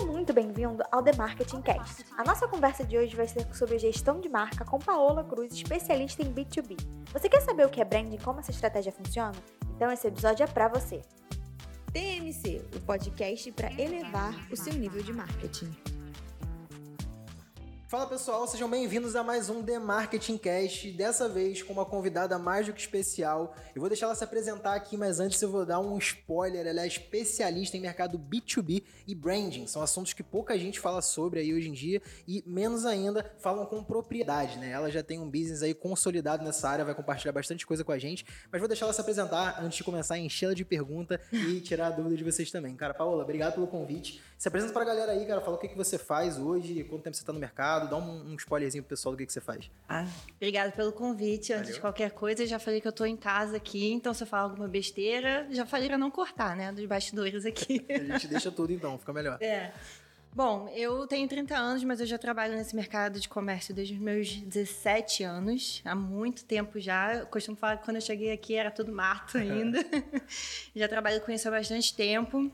Seja muito bem-vindo ao The Marketing Cast. A nossa conversa de hoje vai ser sobre gestão de marca com Paola Cruz, especialista em B2B. Você quer saber o que é branding e como essa estratégia funciona? Então esse episódio é para você. TMC, o podcast para elevar o seu nível de marketing. Fala pessoal, sejam bem-vindos a mais um The Marketing Cast, dessa vez com uma convidada mais do que especial. Eu vou deixar ela se apresentar aqui, mas antes eu vou dar um spoiler. Ela é especialista em mercado B2B e branding. São assuntos que pouca gente fala sobre aí hoje em dia e menos ainda falam com propriedade, né? Ela já tem um business aí consolidado nessa área, vai compartilhar bastante coisa com a gente, mas vou deixar ela se apresentar antes de começar a encher de pergunta e tirar a dúvida de vocês também. Cara, Paola, obrigado pelo convite. Se apresenta pra galera aí, cara, fala o que, que você faz hoje, quanto tempo você tá no mercado, mercado? Dá um, um spoilerzinho pro pessoal do que, que você faz. Ah, obrigada pelo convite. Antes de qualquer coisa, já falei que eu tô em casa aqui, então se eu falar alguma besteira, já falei pra não cortar, né? Dos bastidores aqui. A gente deixa tudo então, fica melhor. É. Bom, eu tenho 30 anos, mas eu já trabalho nesse mercado de comércio desde os meus 17 anos, há muito tempo já. Eu costumo falar que quando eu cheguei aqui era tudo mato ainda. já trabalho com isso há bastante tempo.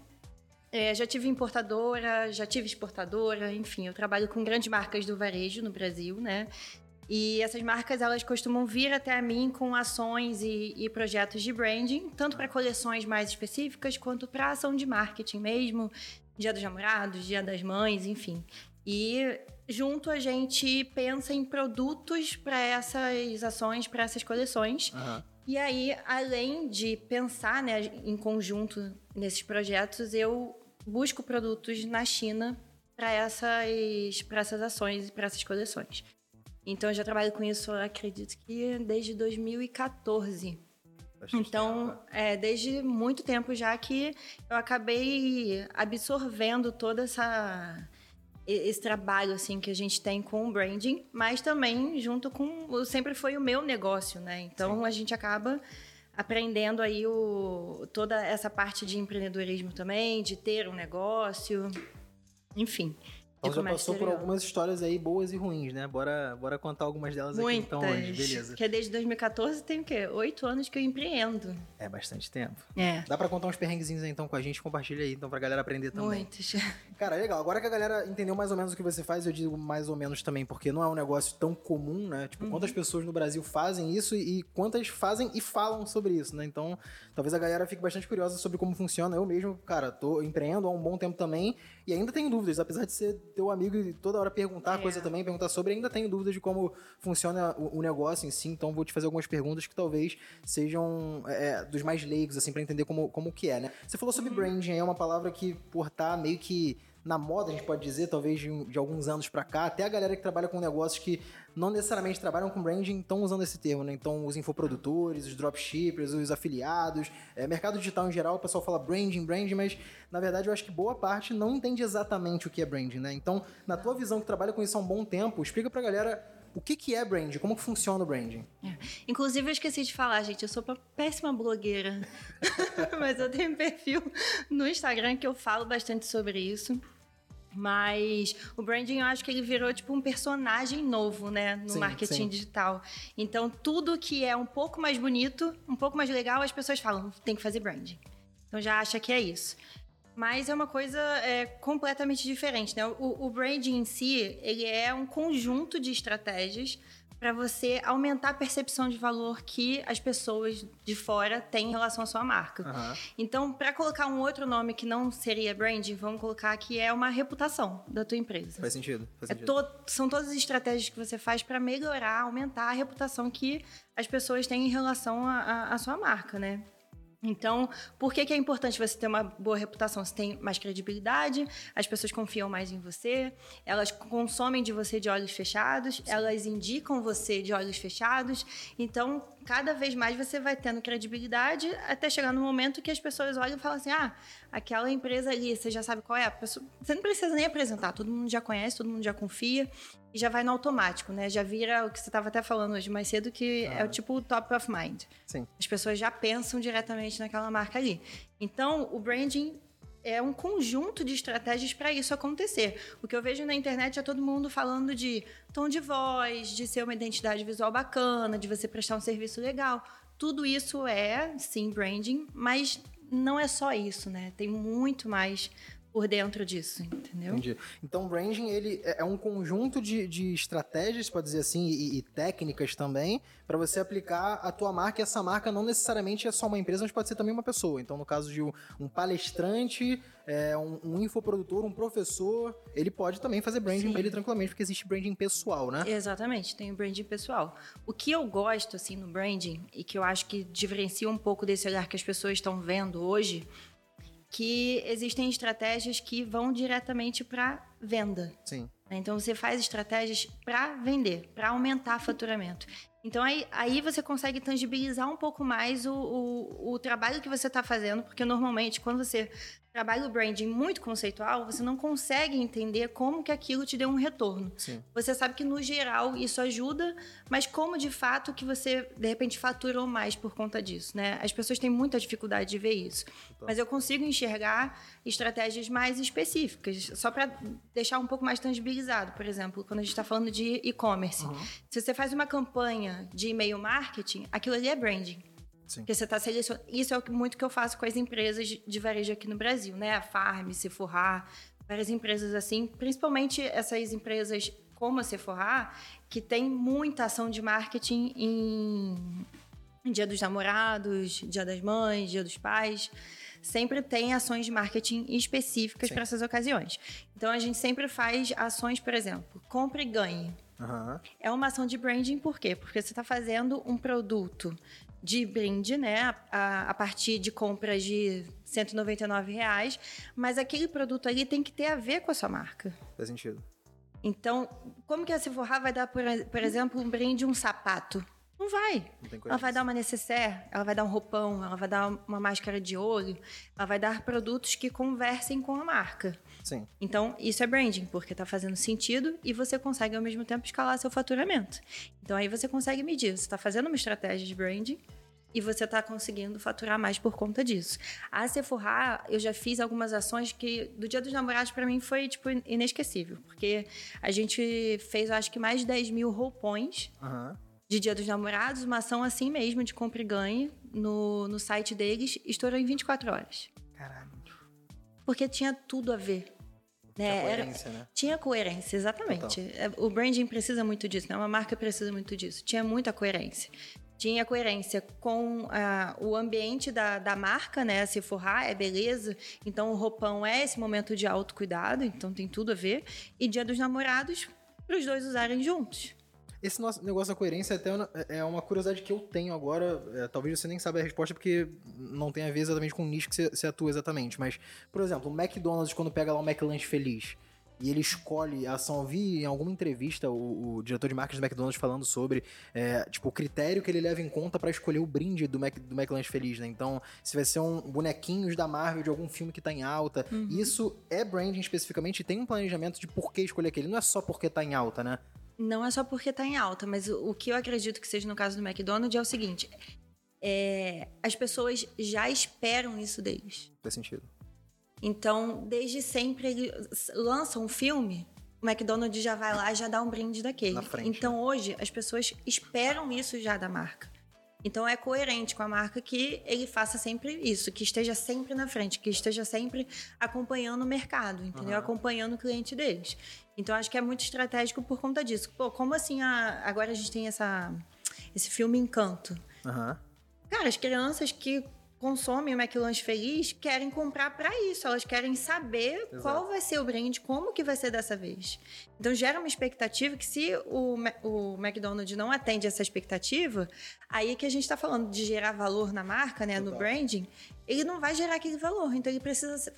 É, já tive importadora, já tive exportadora, enfim, eu trabalho com grandes marcas do varejo no Brasil, né? E essas marcas elas costumam vir até a mim com ações e, e projetos de branding, tanto para coleções mais específicas quanto para ação de marketing mesmo, Dia dos Namorados, Dia das Mães, enfim. E junto a gente pensa em produtos para essas ações, para essas coleções. Uhum. E aí, além de pensar né, em conjunto nesses projetos, eu busco produtos na China para essas, essas ações e para essas coleções. Então, eu já trabalho com isso, acredito que desde 2014. então, é, desde muito tempo já que eu acabei absorvendo toda essa esse trabalho assim que a gente tem com o branding, mas também junto com sempre foi o meu negócio, né? Então Sim. a gente acaba aprendendo aí o, toda essa parte de empreendedorismo também, de ter um negócio, enfim. Então já passou por algumas histórias aí boas e ruins, né? Bora, bora contar algumas delas Muitas. aqui então hoje, beleza. Que é desde 2014 tem o quê? Oito anos que eu empreendo. É bastante tempo. É. Dá pra contar uns perrenguezinhos aí, então com a gente, compartilha aí então pra galera aprender também. Muitos. Cara, legal. Agora que a galera entendeu mais ou menos o que você faz, eu digo mais ou menos também, porque não é um negócio tão comum, né? Tipo, uhum. quantas pessoas no Brasil fazem isso e quantas fazem e falam sobre isso, né? Então, talvez a galera fique bastante curiosa sobre como funciona. Eu mesmo, cara, tô empreendo há um bom tempo também e ainda tenho dúvidas, apesar de ser teu amigo e toda hora perguntar é. coisa também, perguntar sobre, ainda tenho dúvidas de como funciona o, o, negócio em si, então vou te fazer algumas perguntas que talvez sejam é, é dos mais leigos, assim, para entender como, como que é, né? Você falou sobre uhum. branding, é uma palavra que, por tá meio que na moda, a gente pode dizer, talvez de, de alguns anos para cá, até a galera que trabalha com negócios que não necessariamente trabalham com branding estão usando esse termo, né? Então, os infoprodutores, os dropshippers, os afiliados, é, mercado digital em geral, o pessoal fala branding, branding, mas na verdade eu acho que boa parte não entende exatamente o que é branding, né? Então, na tua visão que trabalha com isso há um bom tempo, explica pra galera o que, que é branding? Como que funciona o branding? É. Inclusive, eu esqueci de falar, gente, eu sou uma péssima blogueira. Mas eu tenho um perfil no Instagram que eu falo bastante sobre isso. Mas o branding, eu acho que ele virou tipo um personagem novo, né, no sim, marketing sim. digital. Então, tudo que é um pouco mais bonito, um pouco mais legal, as pessoas falam, tem que fazer branding. Então já acha que é isso. Mas é uma coisa é, completamente diferente, né? O, o branding em si, ele é um conjunto de estratégias para você aumentar a percepção de valor que as pessoas de fora têm em relação à sua marca. Uhum. Então, para colocar um outro nome que não seria branding, vamos colocar que é uma reputação da tua empresa. Faz sentido. Faz é sentido. To são todas as estratégias que você faz para melhorar, aumentar a reputação que as pessoas têm em relação à sua marca, né? Então, por que, que, é importante você ter uma boa reputação? Você tem mais credibilidade, as pessoas confiam mais em você, elas consomem de você de olhos fechados, elas indicam você de olhos fechados. Então, cada vez mais você vai tendo credibilidade até chegar no momento que as pessoas olham e falam assim: ah, aquela empresa ali, você já sabe qual é? Pessoa... Você não precisa nem apresentar, todo mundo já conhece, todo mundo já confia e já vai no automático, né? Já vira o que você estava até falando hoje mais cedo, que ah. é o tipo top of mind. Sim. As pessoas já pensam diretamente naquela marca ali. Então, o branding é um conjunto de estratégias para isso acontecer. O que eu vejo na internet é todo mundo falando de tom de voz, de ser uma identidade visual bacana, de você prestar um serviço legal. Tudo isso é, sim, branding, mas não é só isso, né? Tem muito mais por dentro disso, entendeu? Entendi. Então, o branding, ele é é um conjunto de, de estratégias, pode dizer assim, e, e técnicas também, para você aplicar a tua marca. E essa marca não necessariamente é só uma empresa, mas pode ser também uma pessoa. Então, no caso de um, um palestrante, é, um, um infoprodutor, um professor, ele pode também fazer branding Sim. ele tranquilamente, porque existe branding pessoal, né? Exatamente, tem o branding pessoal. O que eu gosto, assim, no branding, e que eu acho que diferencia um pouco desse olhar que as pessoas estão vendo hoje, que existem estratégias que vão diretamente para venda. Sim. né? Então você faz estratégias para vender, para aumentar faturamento. Então aí, aí você consegue tangibilizar um pouco mais o, o, o trabalho que você está fazendo, porque normalmente quando você trabalha o branding muito conceitual, você não consegue entender como que aquilo te deu um retorno. Sim. Você sabe que no geral isso ajuda, mas como de fato que você de repente faturou mais por conta disso, né? As pessoas têm muita dificuldade de ver isso. Mas eu consigo enxergar estratégias mais específicas, só para deixar um pouco mais tangibilizado. Por exemplo, quando a gente está falando de e-commerce, se você faz uma campanha de e-mail marketing, aquilo ali é branding. Sim. Porque você está selecionando. Isso é muito que eu faço com as empresas de, varejo aqui no Brasil, né? A Farm, Sephora, várias empresas assim, principalmente essas empresas como a Sephora, que tem muita ação de marketing em Dia dos Namorados, Dia das Mães, Dia dos Pais. Sempre tem ações de marketing específicas para essas ocasiões. Então a gente sempre faz ações, por exemplo, compre e ganhe. Aham. É uma ação de branding, por quê? Porque você está fazendo um produto de brinde, né? A, a partir de compras de 199 reais, mas aquele produto ali tem que ter a ver com a sua marca. Faz sentido. Então, como que a Sephora vai dar, por, por exemplo, um brinde um sapato? Não vai. Não tem Ela vai dar uma necessaire, ela vai dar um roupão, ela vai dar uma máscara de olho, ela vai dar produtos que conversem com a marca. Sim. Então, isso é branding, porque está fazendo sentido e você consegue, ao mesmo tempo, escalar seu faturamento. Então, aí você consegue medir. Você está fazendo uma estratégia de branding e você está conseguindo faturar mais por conta disso. A Sephora, eu já fiz algumas ações que, do Dia dos Namorados, para mim, foi, tipo, inesquecível. Porque a gente fez, eu acho que, mais de 10 mil roupões Aham. de Dia dos Namorados, uma ação assim mesmo, de compra e ganhe, no, no site deles, estourou em 24 horas. Caralho. Porque tinha tudo a ver. Né? Tinha Era- coerência, né? tinha coerência, exatamente. É, O branding precisa muito disso, né? Uma marca precisa muito disso. Tinha muita coerência. Tinha coerência com ah, o ambiente da, da marca, né? Se forrar é beleza. Então, o roupão é esse momento de autocuidado, então tem tudo a ver. E Dia dos Namorados, para os dois usarem juntos. Esse nosso negócio da coerência é até uma- é uma curiosidade que eu tenho agora. é, talvez você nem saiba a resposta porque não tem a ver exatamente com o nicho que você, você atua exatamente. Mas, por exemplo, o McDonald's, quando pega lá o McLanche Feliz e ele escolhe a ação, eu vi em alguma entrevista o, o diretor de marketing do McDonald's falando sobre é, tipo, o critério que ele leva em conta pra escolher o brinde do, Mac, do McLanche Feliz, né? Então, se vai ser um bonequinhos da Marvel de algum filme que tá em alta. Isso é branding especificamente e tem um planejamento de por que escolher aquele. Não é só porque tá em alta, né? Não é só porque está em alta, mas o, o que eu acredito que seja no caso do McDonald's é o seguinte: é, as pessoas já esperam isso deles. Faz sentido. Então, desde sempre, eles lançam um filme, o McDonald's já vai lá e já dá um brinde daquele. Na frente, então, hoje, as pessoas esperam isso já da marca. Então, é coerente com a marca que ele faça sempre isso, que esteja sempre na frente, que esteja sempre acompanhando o mercado, entendeu? Aham. Acompanhando o cliente deles. Então, acho que é muito estratégico por conta disso. Pô, como assim a- agora a gente tem essa, esse filme Encanto? Aham. Cara, as crianças que consomem o McLanche Feliz querem comprar pra isso. Elas querem saber Exato. qual vai ser o brinde, como que vai ser dessa vez. Então gera uma expectativa que se o, o McDonald's não atende essa expectativa, aí que a gente tá falando de gerar valor na marca, né, no branding, ele não vai gerar aquele valor. Então ele precisa,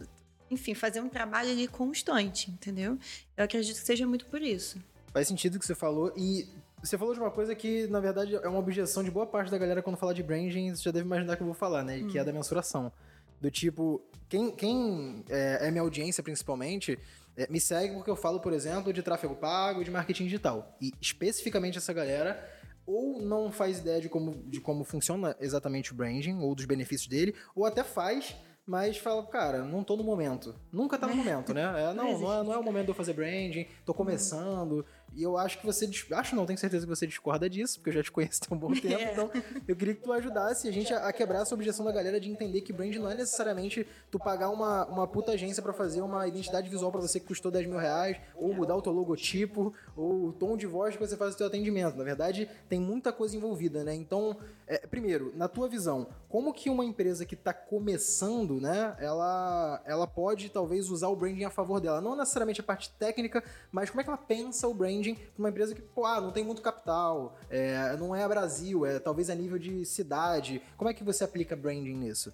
enfim, fazer um trabalho ali constante, entendeu? Eu acredito que seja muito por isso. Faz sentido o que você falou e você falou de uma coisa que, na verdade, é uma objeção de boa parte da galera quando fala de branding, você já deve imaginar que eu vou falar, né? Que é a da mensuração. Do tipo, quem, quem é, é minha audiência principalmente, é, me segue porque eu falo, por exemplo, de tráfego pago, de marketing digital. E especificamente essa galera ou não faz ideia de como, de como funciona exatamente o branding, ou dos benefícios dele, ou até faz, mas fala, cara, não tô no momento. Nunca tá no momento, né? É, não, não é, não é o momento de eu fazer branding, tô começando. E eu acho que você. Acho não, tenho certeza que você discorda disso, porque eu já te conheço há um bom tempo. É. Então, eu queria que tu ajudasse a gente a, a quebrar essa objeção da galera de entender que brand não é necessariamente tu pagar uma, uma puta agência pra fazer uma identidade visual pra você que custou 10 mil reais, ou mudar o teu logotipo, ou o tom de voz que você faz no teu atendimento. Na verdade, tem muita coisa envolvida, né? Então, é, primeiro, na tua visão, como que uma empresa que tá começando, né, ela, ela pode talvez usar o branding a favor dela? Não necessariamente a parte técnica, mas como é que ela pensa o branding pra uma empresa que, pô, ah, não tem muito capital, é, não é Brasil, é talvez a nível de cidade. Como é que você aplica branding nisso?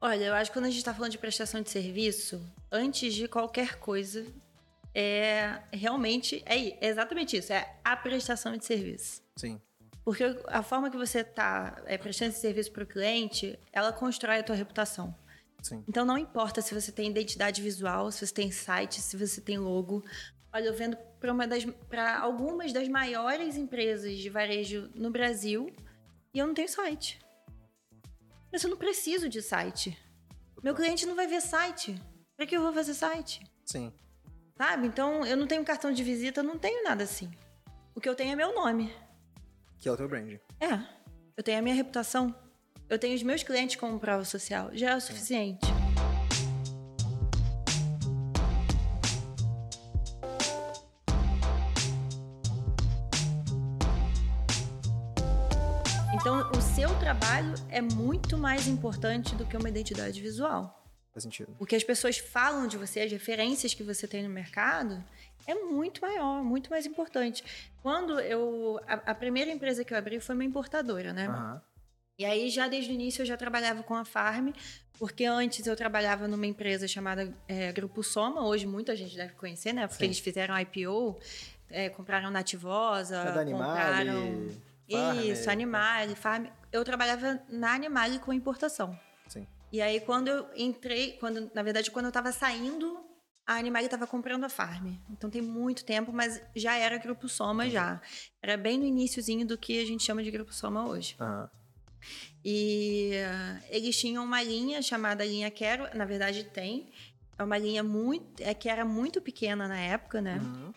Olha, eu acho que quando a gente está falando de prestação de serviço, antes de qualquer coisa, é realmente é, é exatamente isso, é a prestação de serviço. Sim. Porque a forma que você está é, prestando esse serviço para o cliente, ela constrói a tua reputação. Sim. Então não importa se você tem identidade visual, se você tem site, se você tem logo. Olha, eu vendo para algumas das maiores empresas de varejo no Brasil e eu não tenho site. Mas eu não preciso de site. Meu cliente não vai ver site. Para que eu vou fazer site? Sim. Sabe? Então eu não tenho cartão de visita, eu não tenho nada assim. O que eu tenho é meu nome. Que é o teu branding. É. Eu tenho a minha reputação. Eu tenho os meus clientes como prova social. Já é o suficiente. Então, o seu trabalho é muito mais importante do que uma identidade visual. Faz sentido. O que as pessoas falam de você, as referências que você tem no mercado, é muito maior, muito mais importante. Quando eu. A, a primeira empresa que eu abri foi uma importadora, né? Aham. E aí, já desde o início, eu já trabalhava com a Farm, porque antes eu trabalhava numa empresa chamada é, Grupo Soma, hoje muita gente deve conhecer, né? Porque Sim. eles fizeram IPO, é, compraram Nativosa, É da compraram. Farm, Isso, é. Animale, Farm. Eu trabalhava na Animale com importação. Sim. E aí, quando eu entrei, quando, na verdade, quando eu tava saindo, a Animale tava comprando a Farm. Então tem muito tempo, mas já era Grupo Soma já. Era bem no iniciozinho do que a gente chama de Grupo Soma hoje. Aham. E eh, eles tinham uma linha chamada linha Quero, na verdade tem. É uma linha muito, é que era muito pequena na época, né? Uhum.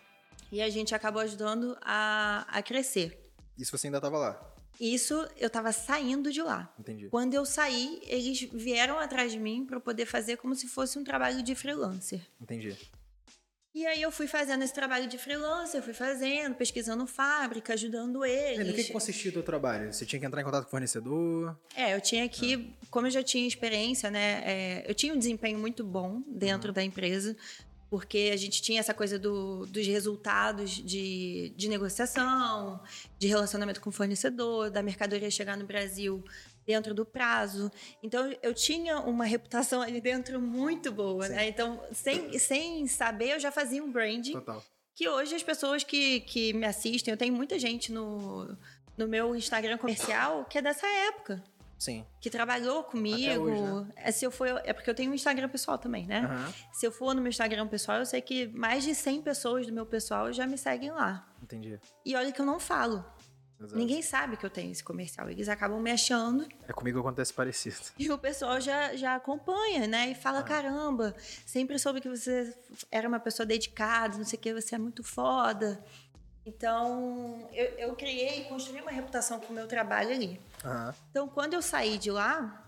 E a gente acabou ajudando a, a crescer. Isso você ainda tava lá. Isso eu tava saindo de lá. Entendi. Quando eu saí, eles vieram atrás de mim para poder fazer como se fosse um trabalho de freelancer. Entendi. E aí eu fui fazendo esse trabalho de freelancer, fui fazendo, pesquisando fábrica, ajudando E eles. no que, que consistia o teu trabalho? Você tinha que entrar em contato com o fornecedor? É, eu tinha que, como eu já tinha experiência, né? é, eu tinha um desempenho muito bom dentro da empresa, porque a gente tinha essa coisa do- dos resultados de, de negociação, de relacionamento com o fornecedor, da mercadoria chegar no Brasil dentro do prazo. Então, eu tinha uma reputação ali dentro muito boa, Sim. né? Então, sem, sem saber, eu já fazia um branding Total. que hoje as pessoas que, que me assistem, eu tenho muita gente no, no meu Instagram comercial que é dessa época, Sim. que trabalhou comigo. hoje, né? é, se eu for, é porque eu tenho um Instagram pessoal também, né? Aham. Se eu for no meu Instagram pessoal, eu sei que mais de 100 pessoas do meu pessoal já me seguem lá. Entendi. E olha que eu não falo. Exato. Ninguém sabe que eu tenho esse comercial. Eles acabam me achando É comigo acontece parecido. e o pessoal já, já acompanha, né? E fala: caramba, sempre soube que você era uma pessoa dedicada, não sei o que, você é muito foda. Então, eu, eu criei e construí uma reputação com o meu trabalho ali. Aham. Então, quando eu saí de lá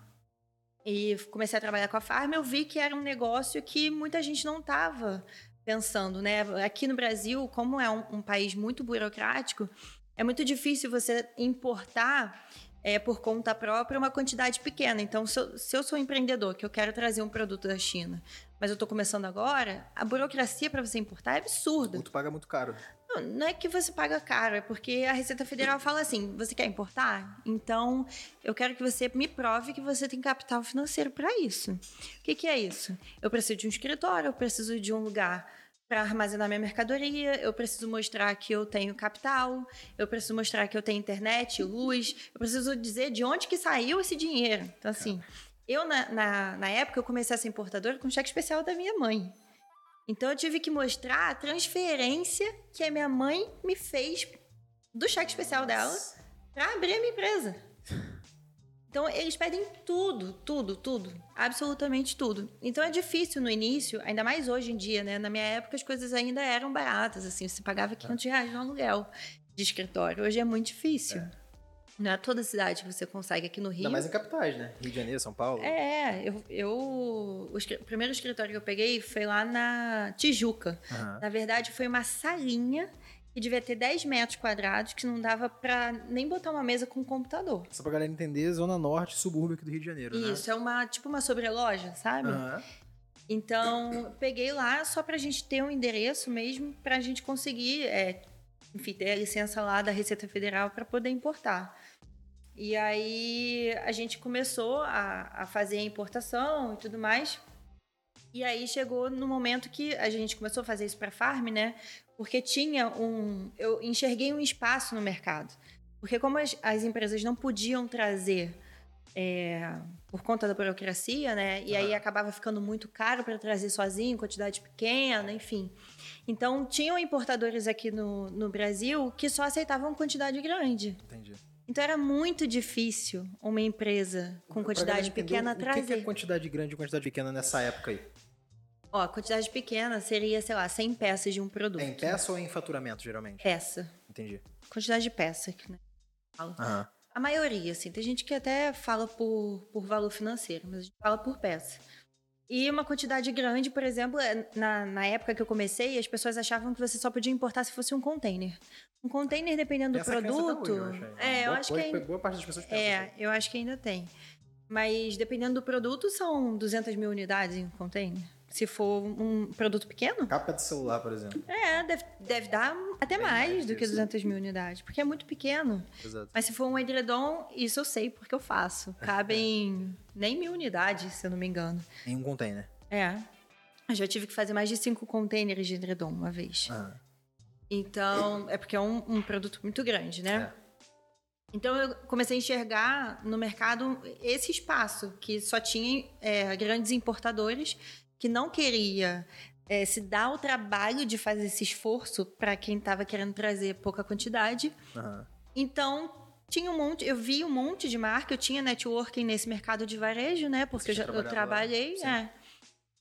e comecei a trabalhar com a Farm, eu vi que era um negócio que muita gente não estava pensando, né? Aqui no Brasil, como é um, um país muito burocrático, é muito difícil você importar é, por conta própria uma quantidade pequena. Então, se eu, se eu sou empreendedor, que eu quero trazer um produto da China, mas eu estou começando agora, a burocracia para você importar é absurda. Tu paga muito caro. Não, é que você paga caro, é porque a Receita Federal fala assim: você quer importar? Então eu quero que você me prove que você tem capital financeiro para isso. O que, que é isso? Eu preciso de um escritório, eu preciso de um lugar para armazenar minha mercadoria, eu preciso mostrar que eu tenho capital, eu preciso mostrar que eu tenho internet, luz, eu preciso dizer de onde que saiu esse dinheiro. Então, assim, eu, na, na, na época, eu comecei a ser importadora com cheque especial da minha mãe. Então eu tive que mostrar a transferência que a minha mãe me fez do cheque especial dela para abrir a minha empresa. Então, eles pedem tudo, tudo, tudo. Absolutamente tudo. Então, é difícil no início, ainda mais hoje em dia, né? Na minha época, as coisas ainda eram baratas, assim. Você pagava 500 reais no aluguel de escritório. Hoje é muito difícil. É. Não é toda cidade que você consegue aqui no Rio. Ainda mais em capitais, né? Rio de Janeiro, São Paulo. É, eu, eu o, o primeiro escritório que eu peguei foi lá na Tijuca. Aham. Na verdade, foi uma salinha que devia ter 10 metros quadrados, que não dava pra nem botar uma mesa com computador. Só pra galera entender, Zona Norte, subúrbio aqui do Rio de Janeiro, né? Isso, é uma tipo uma sobreloja, sabe? Aham. Então, peguei lá só pra gente ter um endereço mesmo, pra gente conseguir, é, enfim, ter a licença lá da Receita Federal pra poder importar. E aí a gente começou a, a fazer a importação e tudo mais. E aí chegou no momento que a gente começou a fazer isso pra farm, né? Porque tinha um. Eu enxerguei um espaço no mercado. Porque como as, as empresas não podiam trazer é, por conta da burocracia, né? E aí acabava ficando muito caro para trazer sozinho, quantidade pequena, enfim. Então, tinham importadores aqui no, no Brasil que só aceitavam quantidade grande. Entendi. Então, era muito difícil uma empresa com quantidade entender, pequena O que trazer. é quantidade grande e quantidade pequena nessa época aí? Ó, quantidade pequena seria, sei lá, 100 peças de um produto. É em peça ou em faturamento, geralmente? Peça. Entendi. Quantidade de peça, né? Aham. A maioria, assim. Tem gente que até fala por, por valor financeiro, mas a gente fala por peça. E uma quantidade grande, por exemplo, é, na, na época que eu comecei, as pessoas achavam que você só podia importar se fosse um container. Um container, dependendo do Essa até produto. hoje, eu acho, é, eu Boa- acho boa- que ainda, Boa parte das pessoas pensa é, assim. eu acho que ainda tem. Mas dependendo do produto, são 200 mil unidades em um container. Se for um produto pequeno, Capa de celular, por exemplo. é, deve, deve dar até Bem mais, mais do que disso. 200 mil unidades, porque é muito pequeno. Exato. Mas se for um edredom, isso eu sei porque eu faço. Cabem nem mil unidades, se eu não me engano. Em um container. É. Eu já tive que fazer mais de cinco containers de edredom uma vez. Aham. Então, é porque é um, um produto muito grande, né? É. Então eu comecei a enxergar no mercado esse espaço que só tinha é, grandes importadores que não queria é, se dar o trabalho de fazer esse esforço para quem estava querendo trazer pouca quantidade. Aham. Então tinha um monte, eu vi um monte de marca, eu tinha networking nesse mercado de varejo, né? Porque eu, já, eu trabalhei, Sim. é.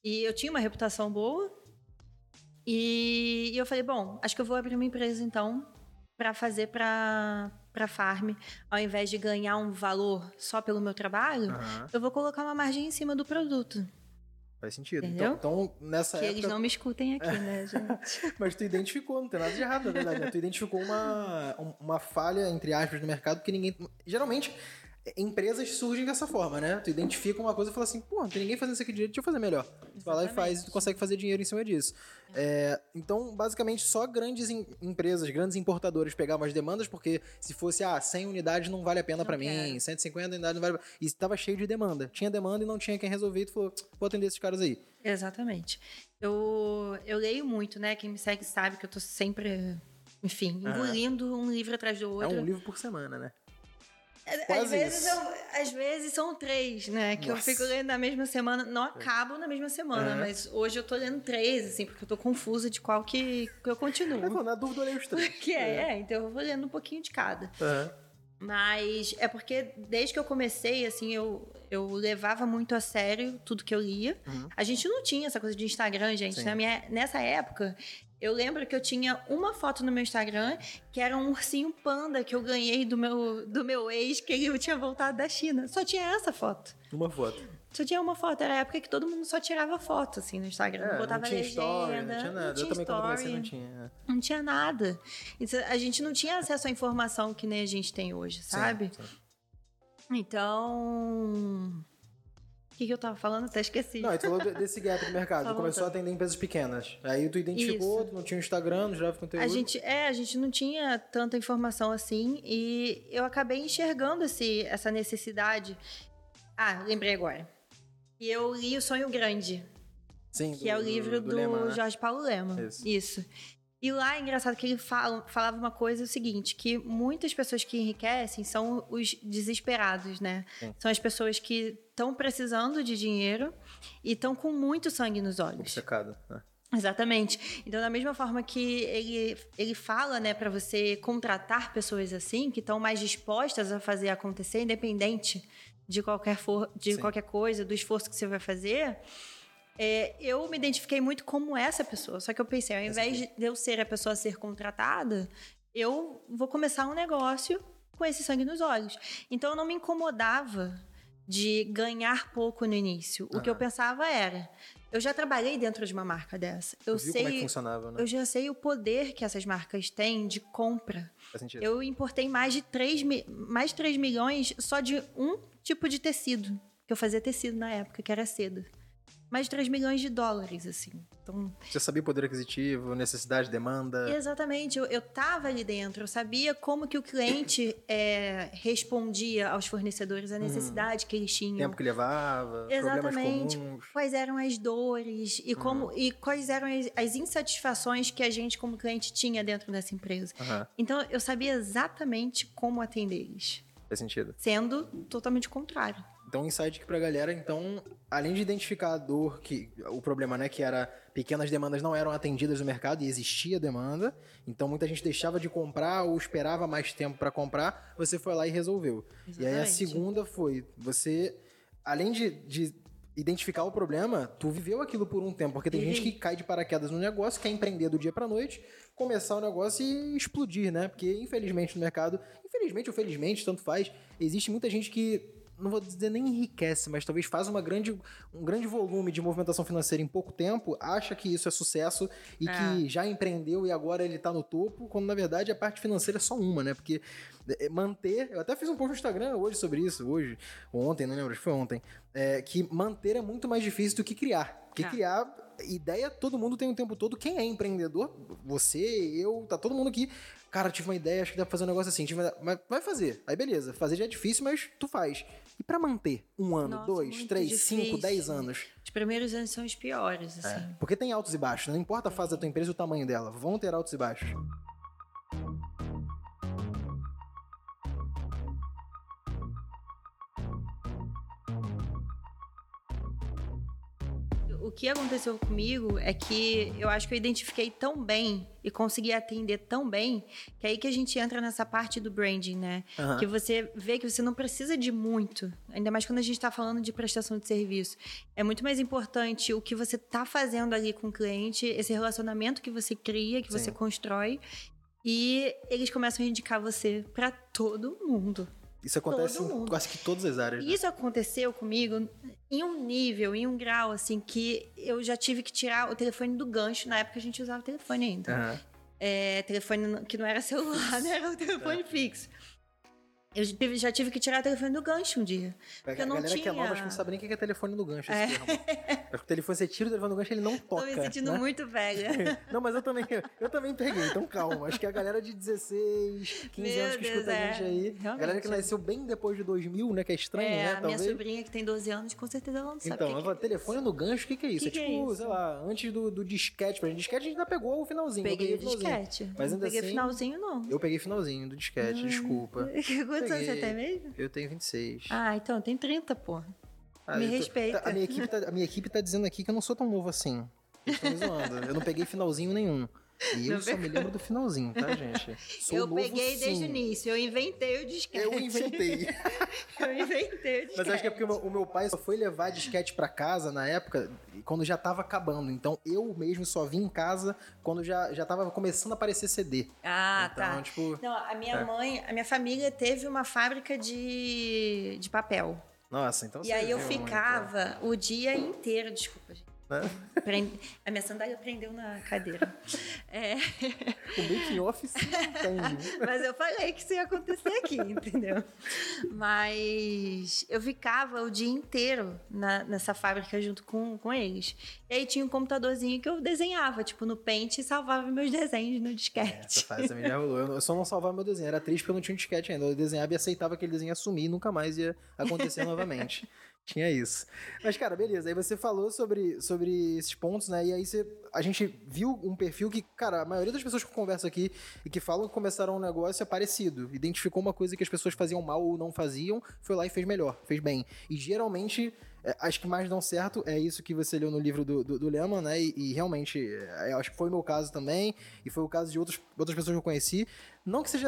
E eu tinha uma reputação boa. E, e eu falei, bom, acho que eu vou abrir uma empresa então para fazer para para farm, ao invés de ganhar um valor só pelo meu trabalho, Aham. eu vou colocar uma margem em cima do produto. Faz sentido. Entendeu? Então, então, nessa que época. eles não me escutem aqui, né, gente? Mas tu identificou, não tem nada de errado, na verdade. né? Tu identificou uma, um- uma falha, entre aspas, no mercado que ninguém. Geralmente, empresas surgem dessa forma, né? Tu identifica uma coisa e fala assim, pô, não tem ninguém fazendo isso aqui direito, deixa eu fazer melhor. Tu vai lá e faz e tu consegue fazer dinheiro em cima disso. É, então, basicamente, só grandes em- empresas, grandes importadores pegavam as demandas, porque se fosse, ah, 100 unidades não vale a pena pra mim, quero. 150 unidades não vale pra... E tava cheio de demanda. Tinha demanda e não tinha quem resolver, e tu falou, vou atender esses caras aí. Exatamente. Eu, eu leio muito, né? Quem me segue sabe que eu tô sempre, enfim, engolindo um livro atrás do É outro. um livro por semana, né? Às Quase vezes, isso. são, às vezes são três, né? Que Nossa. eu fico lendo na mesma semana. Não acabo na mesma semana, Aham. mas hoje eu tô lendo três, assim, porque eu tô confusa de qual que, que eu continuo. pô, na dúvida, eu leio os três. Que é, é, então eu vou lendo um pouquinho de cada. Aham. Mas é porque desde que eu comecei, assim, eu, eu levava muito a sério tudo que eu lia. Uhum. A gente não tinha essa coisa de Instagram, gente. Sim. Na minha, nessa época, eu lembro que eu tinha uma foto no meu Instagram que era um ursinho panda que eu ganhei do meu, do meu ex, que ele tinha voltado da China. Só tinha essa foto. Uma foto. Só tinha uma foto. Era a época que todo mundo só tirava foto, assim, no Instagram. É, não botava não tinha legenda. story, não tinha nada. Não tinha eu também, quando comecei, não story. tinha. Não tinha nada. A gente não tinha acesso à informação que nem a gente tem hoje, sabe? Sim, sim. Então. O que, que eu tava falando? Até esqueci. Não, tu falou de- desse gap do mercado. Tá começou a atender empresas pequenas. Aí tu identificou, Isso. tu não tinha Instagram, não gerava conteúdo. A gente, é, a gente não tinha tanta informação assim e eu acabei enxergando esse, essa necessidade. Ah, lembrei agora. E eu li O Sonho Grande, Sim, que é o livro do, Lema, né? Jorge Paulo Lema. Isso. Isso. E lá é engraçado que ele fala, falava uma coisa o seguinte, que muitas pessoas que enriquecem são os desesperados, né? Sim. São as pessoas que estão precisando de dinheiro e estão com muito sangue nos olhos. Obcecado. né? Exatamente. Então, da mesma forma que ele, ele fala, né, para você contratar pessoas assim, que estão mais dispostas a fazer acontecer, independente de qualquer, for, de Sim. qualquer coisa, do esforço que você vai fazer, é, eu me identifiquei muito como essa pessoa. Só que eu pensei, ao invés de eu ser a pessoa a ser contratada, eu vou começar um negócio com esse sangue nos olhos. Então eu não me incomodava de ganhar pouco no início. O que eu Aham. pensava era, eu já trabalhei dentro de uma marca dessa. Eu viu como é que sei, funcionava, né? eu já sei o poder que essas marcas têm de compra. Faz sentido. Eu importei mais de 3, mi- mais de 3 milhões só de um tipo de tecido. Que eu fazia tecido na época, que era seda. Mais de 3 milhões de dólares, assim. Então, Você sabia o poder aquisitivo, necessidade, demanda. exatamente, eu, eu tava ali dentro, eu sabia como que o cliente é, respondia aos fornecedores a necessidade que eles tinham. Tempo que levava, Exatamente. problemas comuns. Quais eram as dores e como e quais eram as, as insatisfações que a gente como cliente tinha dentro dessa empresa. Aham, Então eu sabia exatamente como atender eles, faz sentido. sendo totalmente contrário. Então, um insight aqui pra galera, então, além de identificar a dor, que o problema, né, que era pequenas demandas não eram atendidas no mercado e existia demanda, então muita gente deixava de comprar ou esperava mais tempo pra comprar, você foi lá e resolveu. E aí a Exatamente. segunda foi, você, além de, de identificar o problema, tu viveu aquilo por um tempo, porque tem gente que cai de paraquedas no negócio, quer empreender do dia pra noite, começar o negócio e explodir, né? Porque infelizmente no mercado, infelizmente ou felizmente, tanto faz, existe muita gente que não vou dizer nem enriquece, mas talvez faz uma grande, um grande volume de movimentação financeira em pouco tempo, acha que isso é sucesso e É. que já empreendeu e agora ele tá no topo, quando na verdade a parte financeira é só uma, né? Porque é, manter, eu até fiz um post no Instagram hoje sobre isso, hoje, ou ontem, não lembro, acho que foi ontem, é, que manter é muito mais difícil do que criar. Porque É. criar, ideia todo mundo tem o tempo todo. Quem é empreendedor, você, eu, tá todo mundo aqui. Cara, tive uma ideia, acho que dá pra fazer um negócio assim. tive uma- Mas vai fazer. Aí beleza, fazer já é difícil, mas tu faz. E pra manter um ano, Nossa, dois, três, cinco, difícil. dez anos? Os primeiros anos são os piores, assim. É, porque tem altos e baixos, não importa a fase da tua empresa e o tamanho dela, vão ter altos e baixos. Que aconteceu comigo é que eu acho que eu identifiquei tão bem e consegui atender tão bem que é aí que a gente entra nessa parte do branding, né? Aham. Que você vê que você não precisa de muito, ainda mais quando a gente está falando de prestação de serviço. É muito mais importante o que você está fazendo ali com o cliente, esse relacionamento que você cria, que Sim. você constrói. E eles começam a indicar você para todo mundo. Isso acontece em quase que todas as áreas. né? Isso aconteceu comigo em um nível, em um grau, assim, que eu já tive que tirar o telefone do gancho. Na época a gente usava telefone ainda. Aham. É, telefone que não era celular, né? Era o telefone fixo. Eu já tive- já tive que tirar o telefone do gancho um dia. A eu não galera que é nova tinha- acho que não sabe nem o que é telefone no gancho. É. Acho que o telefone, você tira o telefone do gancho, ele não toca. Tô me sentindo né? muito velha. Não, mas eu também, eu também peguei, então calma. Acho que a galera de 16, 15 Meu anos que Deus, escuta a é. gente aí, a galera que Realmente. nasceu bem depois de 2000, né, que é estranho, é, né, a minha talvez. sobrinha que tem 12 anos, com certeza ela não sabe Então, que que é telefone no gancho, o que, que é isso? Que é que é tipo, isso? sei lá, antes do, do disquete. Pra gente, disquete a gente ainda pegou o finalzinho. eu Peguei o disquete. Mas não ainda peguei assim, finalzinho, não. Eu peguei finalzinho do disquete, desculpa. Quantos anos você tem mesmo? Eu tenho 26. Ah, então, tem 30, pô. Ah, me tô- respeita. tá- a, minha equipe tá, a minha equipe tá dizendo aqui que eu não sou tão novo assim. Eles estão me zoando. Eu não peguei finalzinho nenhum. E eu Não só me lembro do finalzinho, tá, gente? Sou eu peguei desde o sim. início, eu inventei o disquete. Eu inventei. eu inventei o disquete. Mas acho que é porque o meu, o meu pai só foi levar disquete pra casa na época quando já tava acabando. Então eu mesmo só vim em casa quando já, já tava começando a aparecer CD. Ah, então, tá. tipo. Não, a minha É. mãe, a minha família teve uma fábrica de, de papel. Nossa, então e você aí eu viu muito, ficava o dia inteiro, desculpa, gente. Né? A minha sandália prendeu na cadeira. É, O making off tem. mas eu falei que isso ia acontecer aqui, entendeu? Mas eu ficava o dia inteiro na- nessa fábrica junto com, com eles. E aí tinha um computadorzinho que eu desenhava, tipo, no Paint e salvava meus desenhos no Essa disquete. fase também já rolou. Eu eu só não salvava meu desenho. Era triste porque eu não tinha um disquete ainda. Eu desenhava e aceitava aquele desenho ia sumir e nunca mais ia acontecer novamente. Tinha isso. Mas, cara, beleza. Aí você falou sobre, sobre esses pontos, né? E aí você, a gente viu um perfil que, cara, a maioria das pessoas que eu converso aqui e que falam que começaram um negócio é parecido. Identificou uma coisa que as pessoas faziam mal ou não faziam, foi lá e fez melhor, fez bem. E geralmente é, as que mais dão certo é isso que você leu no livro do, do, do Lehman, né? E, e realmente, é, acho que foi o meu caso também, e foi o caso de outros, outras pessoas que eu conheci. Não que seja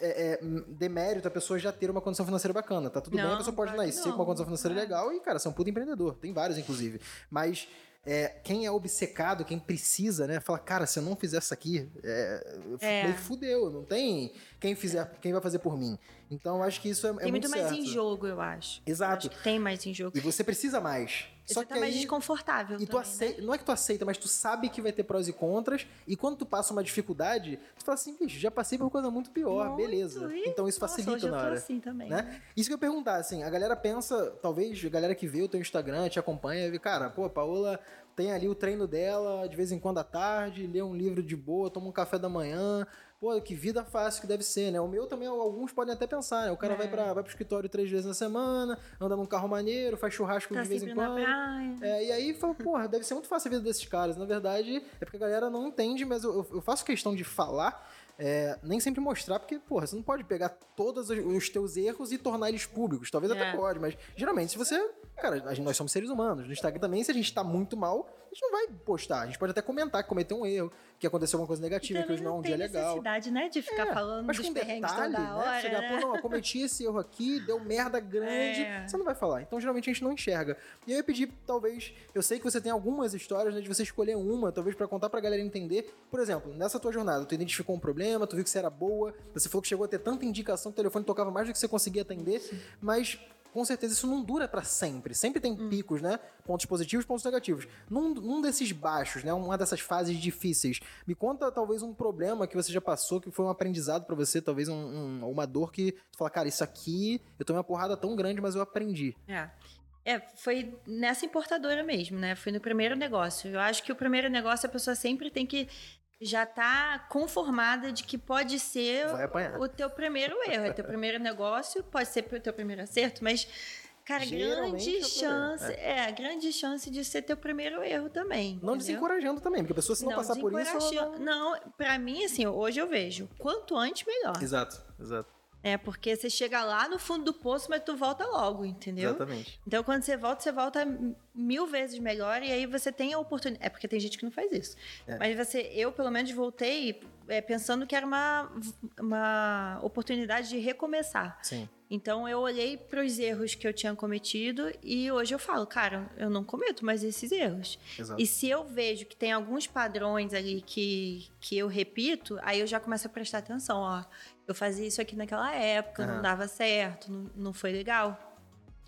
é, é, demérito a pessoa já ter uma condição financeira bacana, tá tudo bem, Não, a pessoa pode ser com uma condição financeira É. legal e, cara, ser um puto empreendedor. Tem vários, inclusive. Mas é, quem é obcecado, quem precisa, né? Fala, cara, se eu não fizer isso aqui, é, É. fudeu. Não tem quem fizer, quem vai fazer por mim. Então, eu acho que isso é, é Tem muito, mais certo. em jogo, eu acho. Exato. Eu acho tem mais em jogo. E você precisa mais. Você Só tá que mais aí, desconfortável e tu também, aceita, né? não é que tu aceita, mas tu sabe que vai ter prós e contras, e quando tu passa uma dificuldade, tu fala assim, bicho, já passei por coisa muito pior, Muito, beleza. e- Então isso Nossa, facilita na hora. assim também. né? Isso que eu ia perguntar, assim, a galera pensa, talvez a galera que vê o teu Instagram, te acompanha, vê, cara, pô, a Paola tem ali o treino dela de vez em quando à tarde, lê um livro de boa, toma um café da manhã. Pô, que vida fácil que deve ser, né? O meu também, alguns podem até pensar, né? O cara É. vai, pra, vai pro escritório três vezes na semana, anda num carro maneiro, faz churrasco Tá de vez em quando. É, e aí fala, porra, deve ser muito fácil a vida desses caras. Na verdade, é porque a galera não entende, mas eu, eu faço questão de falar, é, nem sempre mostrar, porque, porra, você não pode pegar todos os, teus erros e tornar eles públicos. Talvez até É. pode, mas geralmente, se você. Cara, nós somos seres humanos. No Instagram também, se a gente tá muito mal, a gente não vai postar. A gente pode até comentar que cometeu um erro, que aconteceu alguma coisa negativa, que Também hoje não é um tem dia legal. necessidade, né, de ficar É, falando mas dos com detalhe, toda hora, né? Chegar, né? pô, não, eu cometi esse erro aqui, deu merda grande. É. Você não vai falar. Então, geralmente, a gente não enxerga. E eu ia pedir, talvez, eu sei que você tem algumas histórias, né, de você escolher uma, talvez pra contar pra galera entender. Por exemplo, nessa tua jornada, tu identificou um problema, tu viu que você era boa, você falou que chegou a ter tanta indicação que o telefone tocava mais do que você conseguia atender, mas com certeza isso não dura pra sempre. Sempre tem Hum. picos, né? Pontos positivos, pontos negativos. Num, num desses baixos, né? Uma dessas fases difíceis, me conta talvez um problema que você já passou, que foi um aprendizado pra você, talvez um, um- uma dor que tu fala, cara, isso aqui, eu tomei uma porrada tão grande, mas eu aprendi. É. É, foi nessa importadora mesmo, né? Foi no primeiro negócio. Eu acho que o primeiro negócio a pessoa sempre tem que já tá conformada de que pode ser o teu primeiro erro. É teu primeiro negócio, pode ser o teu primeiro acerto, mas, cara, Geralmente é grande primeiro, chance. É. grande chance de ser teu primeiro erro também. Não entendeu? desencorajando também, porque a pessoa se não, passar por isso. ela. Não, pra mim, assim, hoje eu vejo. Quanto antes, melhor. Exato, exato. É, porque você chega lá no fundo do poço, mas tu volta logo, entendeu? Exatamente. Então, quando você volta, você volta mil vezes melhor e aí você tem a oportunidade. É porque tem gente que não faz isso. É. Mas você, eu, pelo menos, voltei é, pensando que era uma, uma oportunidade de recomeçar. Sim. Então, eu olhei para os erros que eu tinha cometido e hoje eu falo, cara, eu não cometo mais esses erros. Exato. E se eu vejo que tem alguns padrões ali que, que eu repito, aí eu já começo a prestar atenção, ó. Eu fazia isso aqui naquela época, Aham. não dava certo, não, não foi legal.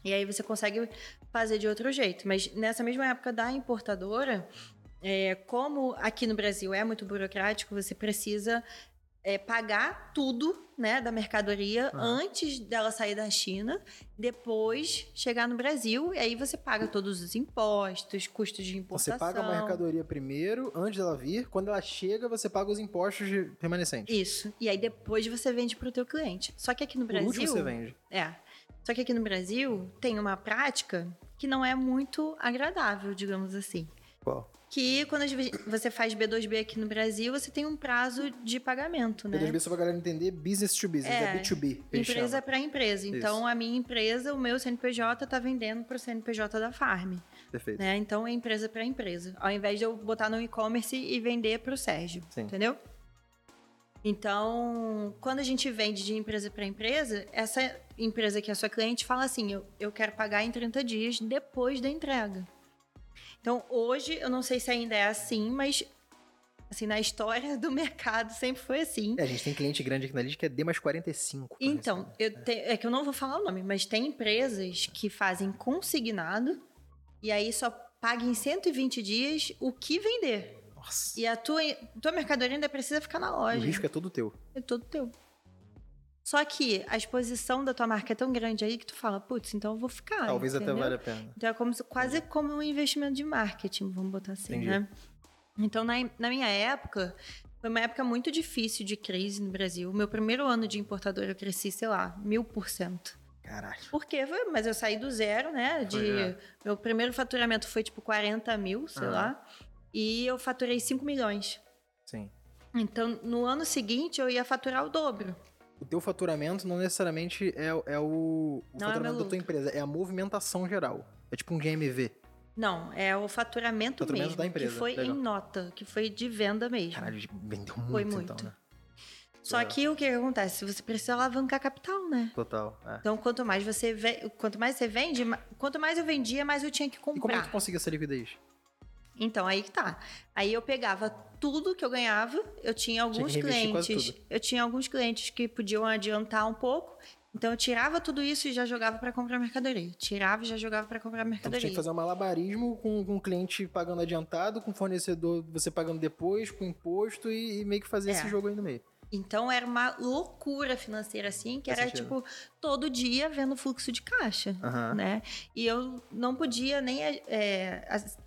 E aí você consegue fazer de outro jeito. Mas nessa mesma época da importadora, é, como aqui no Brasil é muito burocrático, você precisa é, pagar tudo né, da mercadoria antes dela sair da China, depois chegar no Brasil, e aí você paga todos os impostos, custos de Você importação. paga a mercadoria primeiro, antes dela vir. Quando ela chega, você paga os impostos de- remanescentes. Isso. E aí depois você vende para o teu cliente. Só que aqui no Brasil... último, você vende. É. Só que aqui no Brasil tem uma prática que não é muito agradável, digamos assim. Qual? Que quando você faz B2B aqui no Brasil, você tem um prazo de pagamento, né? B2B, só pra galera entender, business to business, é, É, B2B. que eles Empresa para empresa. Então, a minha empresa, o meu CNPJ tá vendendo para o CNPJ da Farm, Perfeito. né? Então, é empresa para empresa. Ao invés de eu botar no e-commerce e vender para o Sérgio, Sim. entendeu? Então, quando a gente vende de empresa para empresa, essa empresa que é sua cliente fala assim: eu, eu quero pagar em 30 dias depois da entrega. Então, hoje, eu não sei se ainda é assim, mas assim, na história do mercado sempre foi assim. É, a gente tem cliente grande aqui na lista que é D mais 45. pra Então, eu te- é que eu não vou falar o nome, mas tem empresas que fazem consignado e aí só paga em 120 dias o que vender. Nossa. E a tua, tua mercadoria ainda precisa ficar na O loja. risco é todo teu. É todo teu. Só que a exposição da tua marca é tão grande aí que tu fala, putz, então eu vou ficar. Talvez até entendeu? valha a pena. Então é como se- quase como um investimento de marketing, vamos botar assim, Entendi. né? Então, na, na minha época, foi uma época muito difícil de crise no Brasil. O meu primeiro ano de importadora eu cresci, sei lá, mil por cento. Caralho. Por quê? Foi- Mas eu saí do zero, né? De, é. Meu primeiro faturamento foi tipo 40 mil, sei lá. E eu faturei 5 milhões. Sim. Então, no ano seguinte, eu ia faturar o dobro. O teu faturamento não necessariamente é, é o, o Não é faturamento meu da tua empresa, é a movimentação geral. É tipo um GMV. Não, é o faturamento, Faturamento mesmo, da empresa, que foi legal. em nota, que foi de venda mesmo. Caralho, vendeu muito, Foi muito. então, né? Só que o que acontece? Você precisa alavancar capital, né? Total. é. Então, quanto mais você ve... quanto mais você vende, quanto mais eu vendia, mais eu tinha que E como é comprar. que tu conseguiu essa liquidez? Então, aí que tá. Aí eu pegava tudo que eu ganhava, eu tinha alguns quase clientes. Eu tinha alguns clientes que podiam adiantar um pouco. Então eu tirava tudo isso e já jogava pra comprar mercadoria. Tirava e já jogava pra comprar Então mercadoria. tinha que fazer um malabarismo com, com o cliente pagando adiantado, com o fornecedor você pagando depois, com imposto e, e meio que fazer É. esse jogo aí no meio. Então era uma loucura financeira assim, que Faz era sentido. tipo todo dia vendo fluxo de caixa, Aham. né? E eu não podia nem, é,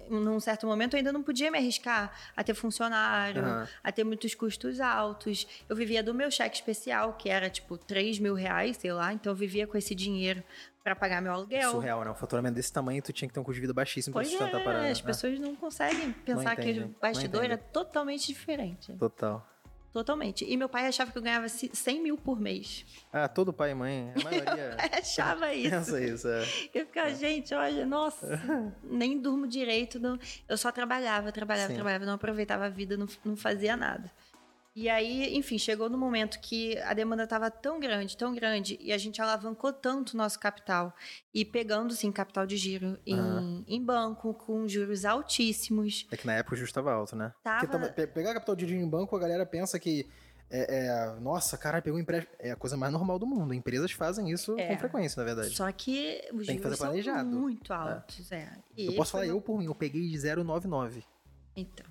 num certo momento, eu ainda não podia me arriscar a ter funcionário, Aham. a ter muitos custos altos. Eu vivia do meu cheque especial, que era tipo 3 mil reais, sei lá. Então eu vivia com esse dinheiro para pagar meu aluguel. Surreal, né? Um faturamento desse tamanho, tu tinha que ter um custo de vida baixíssimo pra Pois sustentar é, a parada. as né? pessoas não conseguem pensar que entendem, o não bastidor entendem. era totalmente diferente. Total. Totalmente. E meu pai achava que eu ganhava ci- 100 mil por mês. Ah, todo pai e mãe, a maioria achava isso. pensa isso. É. Eu ficava, gente, olha, nossa, nem durmo direito. Não... Eu só trabalhava, trabalhava, Sim. trabalhava, não aproveitava a vida, não, não fazia nada. E aí, enfim, chegou no momento que a demanda estava tão grande, tão grande, e a gente alavancou tanto o nosso capital, e pegando, sim, capital de giro em, Aham. em banco, com juros altíssimos. É que na época o juros estava alto, né? Tava- Porque tava- pe- pegar capital de dinheiro em banco, a galera pensa que é, é, nossa, caralho, pegou um empréstimo. É a coisa mais normal do mundo. Empresas fazem isso É. com frequência, na verdade. Só que os Tem que fazer juros são planejado. muito altos, é. E eu posso falar eu por mim, eu peguei de 0,99. Então.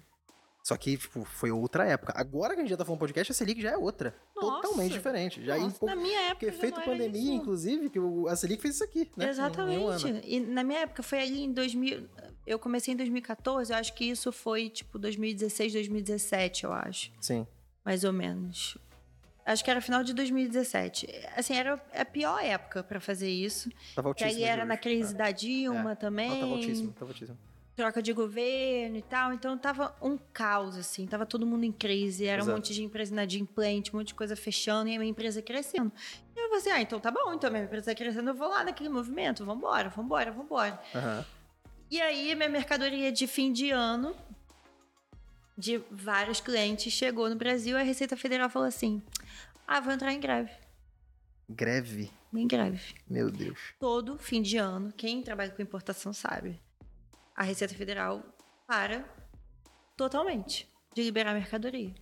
Só que, tipo, foi outra época. Agora que a gente já tá falando podcast, a Selic já é outra. Nossa. Totalmente diferente. Já em Nossa, pouco- na minha época Porque era pandemia, isso. inclusive, que a Selic fez isso aqui, né? Em- Em um Exatamente. E na minha época foi ali em 2000. Eu comecei em 2014, eu acho que isso foi tipo 2016, 2017, eu acho. Sim. Mais ou menos. Acho que era final de 2017. Assim, era a pior época pra fazer isso. Tava altíssimo. aí os era na crise da Dilma É. também. Não, tava altíssimo, tava altíssimo. Troca de governo e tal. Então tava um caos, assim. Tava todo mundo em crise. Era um Exato. monte de empresa inadimplente, um monte de coisa fechando e a minha empresa crescendo. E eu falei assim: ah, então tá bom, então minha empresa tá crescendo, eu vou lá naquele movimento. Vambora, vambora, vambora. Aham. E aí, minha mercadoria de fim de ano, de vários clientes, chegou no Brasil. A Receita Federal falou assim: ah, vou entrar em greve. Greve. Em greve. Meu Deus. Todo fim de ano, quem trabalha com importação sabe, a Receita Federal para totalmente de liberar mercadoria.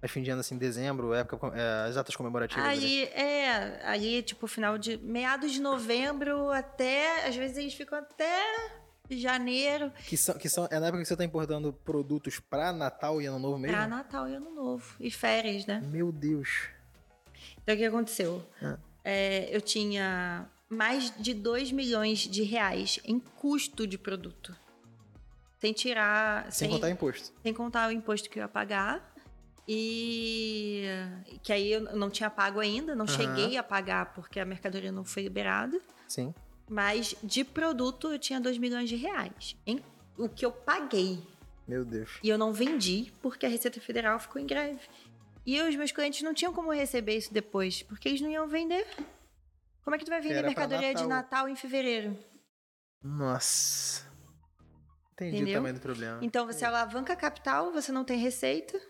Mas fim de ano, assim, dezembro, época, é, as datas comemorativas. ali. Ali, é, ali, tipo, final de. meados de novembro até. Às vezes eles ficam até janeiro. Que são, que são, é na época que você tá importando produtos pra Natal e Ano Novo mesmo? Pra Natal e Ano Novo. E férias, né? Meu Deus. Então, o que aconteceu? Ah. É, eu tinha mais de 2 milhões de reais em custo de produto. Sem tirar... Sem contar imposto. sem contar o imposto que eu ia pagar. E que aí eu não tinha pago ainda, não Aham. cheguei a pagar porque a mercadoria não foi liberada. Sim. Mas de produto eu tinha 2 milhões de reais. Em o que eu paguei. Meu Deus. E eu não vendi porque a Receita Federal ficou em greve. E os meus clientes não tinham como receber isso depois, porque eles não iam vender. Como é que tu vai vender Era mercadoria de Natal. Natal em fevereiro? Nossa. Entendi Entendeu? o tamanho do problema. Então você alavanca capital, você não tem receita.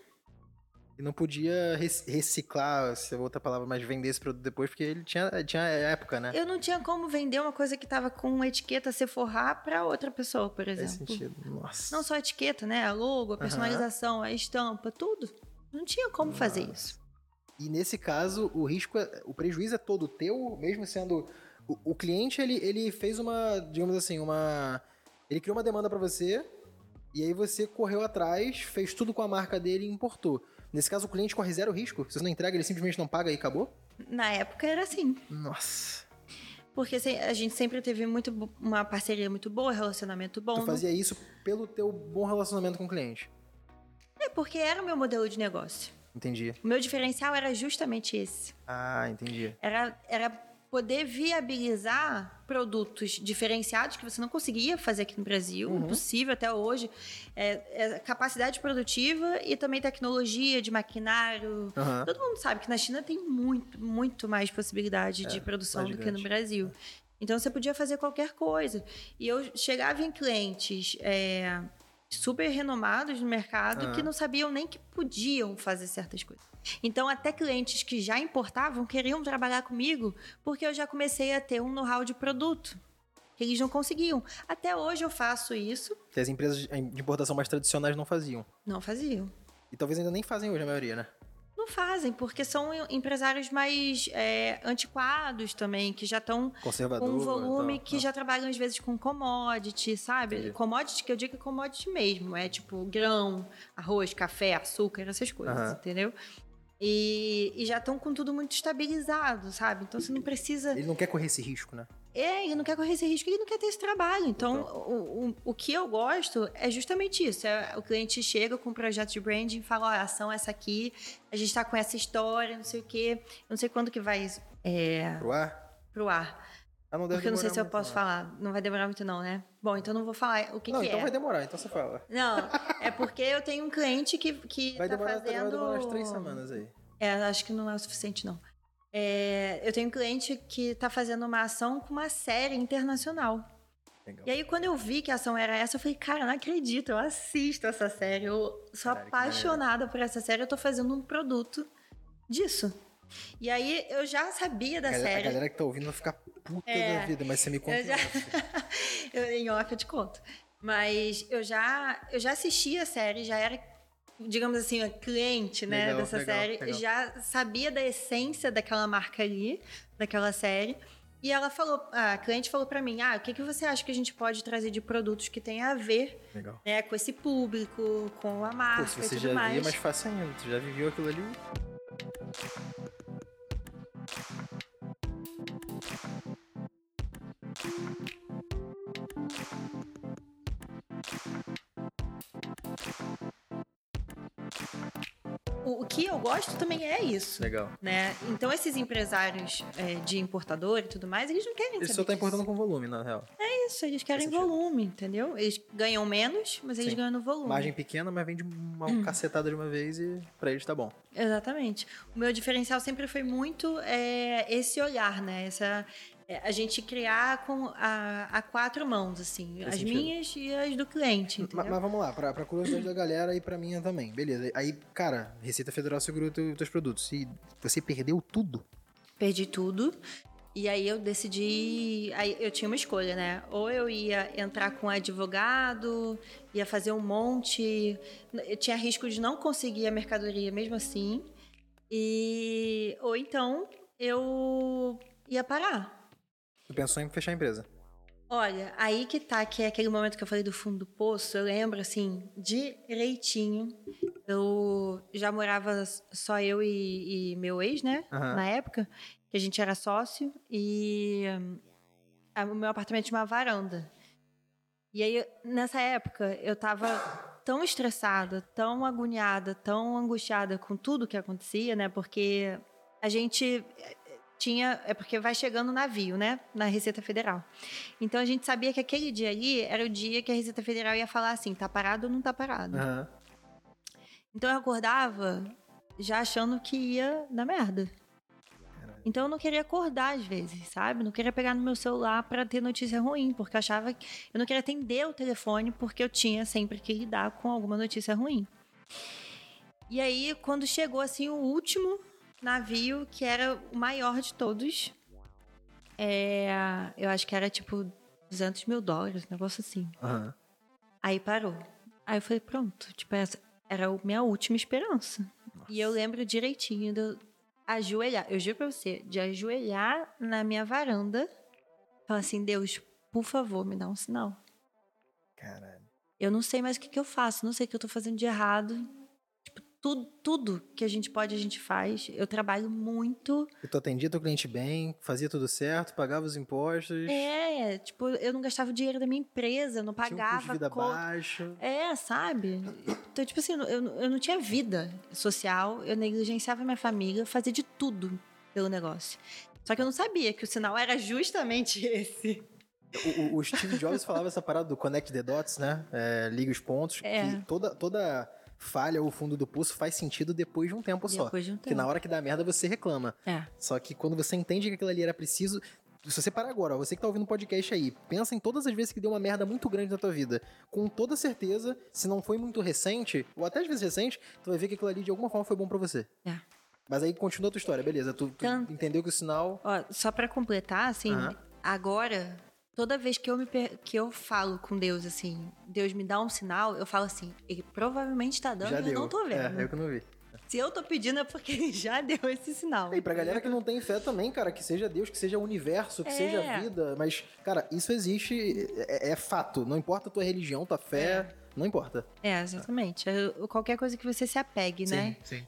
E não podia rec- reciclar, se é outra palavra, mas vender esse produto depois, porque ele tinha, tinha época, né? Eu não tinha como vender uma coisa que tava com etiqueta Sephora para outra pessoa, por Faz exemplo. sentido. Nossa. Não só a etiqueta, né? A logo, a personalização, a estampa, tudo. Não tinha como fazer isso. E nesse caso, o risco, é, o prejuízo é todo teu, mesmo sendo o, o cliente ele, ele fez uma, digamos assim, uma ele criou uma demanda pra você e aí você correu atrás, fez tudo com a marca dele e importou. Nesse caso, o cliente corre zero risco. Se você não entrega, ele simplesmente não paga e acabou? Na época era assim. Nossa. Porque a gente sempre teve muito, uma parceria muito boa, relacionamento bom. Tu não- fazia isso pelo teu bom relacionamento com o cliente. É porque era o meu modelo de negócio. Entendi. O meu diferencial era justamente esse. Ah, entendi. Era, era poder viabilizar produtos diferenciados que você não conseguia fazer aqui no Brasil, Uhum. impossível até hoje. É, é capacidade produtiva e também tecnologia de maquinário. Aham. Todo mundo sabe que na China tem muito, muito mais possibilidade de É, produção do que no. Brasil. Então você podia fazer qualquer coisa. E eu chegava em clientes é, super renomados no mercado Ah. que não sabiam nem que podiam fazer certas coisas. Então, até clientes que já importavam queriam trabalhar comigo porque eu já comecei a ter um know-how de produto. Eles não conseguiam. Até hoje eu faço isso. Que as empresas de importação mais tradicionais não faziam. Não faziam. E talvez ainda nem fazem hoje, a maioria, né? Não fazem, porque são empresários mais é, antiquados também, que já estão com um volume e tal. que já trabalham às vezes com commodity, sabe? Entendi. Commodity que eu digo que é commodity mesmo, é tipo grão, arroz, café, açúcar, essas coisas, Aham. entendeu? E, e já estão com tudo muito estabilizado, sabe? Então você não precisa. Ele não quer correr esse risco, né? É, ele não quer correr esse risco, ele não quer ter esse trabalho. Então, o, o, o que eu gosto é justamente isso. É, o cliente chega com um projeto de branding e fala, ó, a ação é essa aqui, a gente tá com essa história, não sei o quê. Eu não sei quando que vai é, Pro ar? pro ar. Ah, não Porque eu não sei se eu posso não. falar. Não vai demorar muito não, né? Bom, então não vou falar o que, não, que então é. vai demorar, então você fala. Não, é porque eu tenho um cliente que, que Vai tá demorar, fazendo... vai demorar umas três semanas aí. É, acho que não é o suficiente, não. É, eu tenho um cliente que está fazendo uma ação com uma série internacional. Legal. E aí, quando eu vi que a ação era essa, eu falei, cara, não acredito, eu assisto essa série. Eu sou apaixonada por essa série, eu tô fazendo um produto disso. E aí, eu já sabia da a, galera, a série. galera que tá ouvindo vai ficar puta É, da vida, mas você me conta. eu já- em off. eu, em off eu te conto. Mas eu já, eu já assisti a série, já era, digamos assim, a cliente, né, Legal, dessa legal, série. legal. Já sabia da essência daquela marca ali, daquela série. E ela falou, a cliente falou pra mim, ah, o que, que você acha que a gente pode trazer de produtos que tem a ver Legal. né, com esse público, com a marca Pô, se e você tudo já mais. via, mais fácil ainda. Tu já viveu aquilo ali. O, que eu gosto também é isso. Legal. Né? Então, esses empresários é, de importador e tudo mais, eles não querem Ele saber só tá disso. importando com volume, na real. isso, eles querem volume, entendeu? Eles ganham menos, mas eles Sim. ganham no volume. Margem pequena, mas vende uma Hum. cacetada de uma vez e pra eles tá bom. Exatamente. O meu diferencial sempre foi muito é, esse olhar, né? Essa, é, a gente criar com a, a quatro mãos, assim. As sentido. minhas e as do cliente, Ma- entendeu? Mas, vamos lá, pra, pra curiosidade da galera e pra minha também. Beleza. Aí, cara, Receita Federal segurou teu, teus produtos. E você perdeu tudo. Perdi tudo. E aí eu decidi. Aí eu tinha uma escolha, né? Ou eu ia entrar com advogado, ia fazer um monte. Eu tinha risco de não conseguir a mercadoria mesmo assim. E. Ou então eu ia parar. Tu pensou em fechar a empresa. Olha, aí que tá, que é aquele momento que eu falei do fundo do poço, eu lembro, assim, direitinho. Eu já morava só eu e, e meu ex, né? Aham. Na época, que a gente era sócio, e hum, a- o meu apartamento tinha uma varanda. E aí, nessa época, eu tava tão estressada, tão agoniada, tão angustiada com tudo que acontecia, né? Porque a gente tinha. É porque vai chegando o navio, né? Na Receita Federal. Então a gente sabia que aquele dia ali era o dia que a Receita Federal ia falar assim: tá parado ou não tá parado? Aham. Então eu acordava já achando que ia dar merda. Então eu não queria acordar às vezes, sabe? Não queria pegar no meu celular pra ter notícia ruim, porque eu achava que eu não queria atender o telefone porque eu tinha sempre que lidar com alguma notícia ruim. E aí, quando chegou assim o último navio, que era o maior de todos, é, eu acho que era tipo 200 mil dólares, um negócio assim. Aham. Aí parou. Aí eu falei, pronto, tipo, essa era a minha última esperança. E eu lembro direitinho de ajoelhar, eu juro pra você, de ajoelhar na minha varanda, falar assim, Deus, por favor, me dá um sinal. Caralho. Eu não sei mais o que, que eu faço, não sei o que eu tô fazendo de errado. Tudo, tudo que a gente pode, a gente faz. Eu trabalho muito. E tu atendia teu cliente bem, fazia tudo certo, pagava os impostos, É, tipo, eu não gastava o dinheiro da minha empresa, eu não tinha um custo de pagava vida conta. baixo. É, sabe? Então, tipo assim, eu, eu não tinha vida social, eu negligenciava minha família, eu fazia de tudo pelo negócio. Só que eu não sabia que o sinal era justamente esse. O, o- o Steve Jobs falava essa parada do connect the dots, né? É, liga os pontos. É. Que toda, toda falha ou fundo do pulso faz sentido depois de um tempo só. Depois de um Que na tempo. hora que dá merda você reclama. É. Só que quando você entende que aquilo ali era preciso, Se você parar agora, ó, você que tá ouvindo o podcast aí, pensa em todas as vezes que deu uma merda muito grande na tua vida. Com toda certeza, se não foi muito recente, ou até às vezes recente, tu vai ver que aquilo ali de alguma forma foi bom pra você. É. Mas aí continua a tua história, beleza. Tu, tu entendeu que o sinal. Ó, só pra completar, assim, agora, toda vez que eu, me que eu falo com Deus, assim, Deus me dá um sinal, eu falo assim, ele provavelmente tá dando já e deu. eu não tô vendo. É, eu que não vi. Se eu tô pedindo é porque ele já deu esse sinal. E pra galera que não tem fé também, cara, que seja Deus, que seja o universo, que É. seja a vida. Mas, cara, isso existe, é, é fato. Não importa a tua religião, tua fé, não importa. É, exatamente. É, Qualquer coisa que você se apegue, né? sim.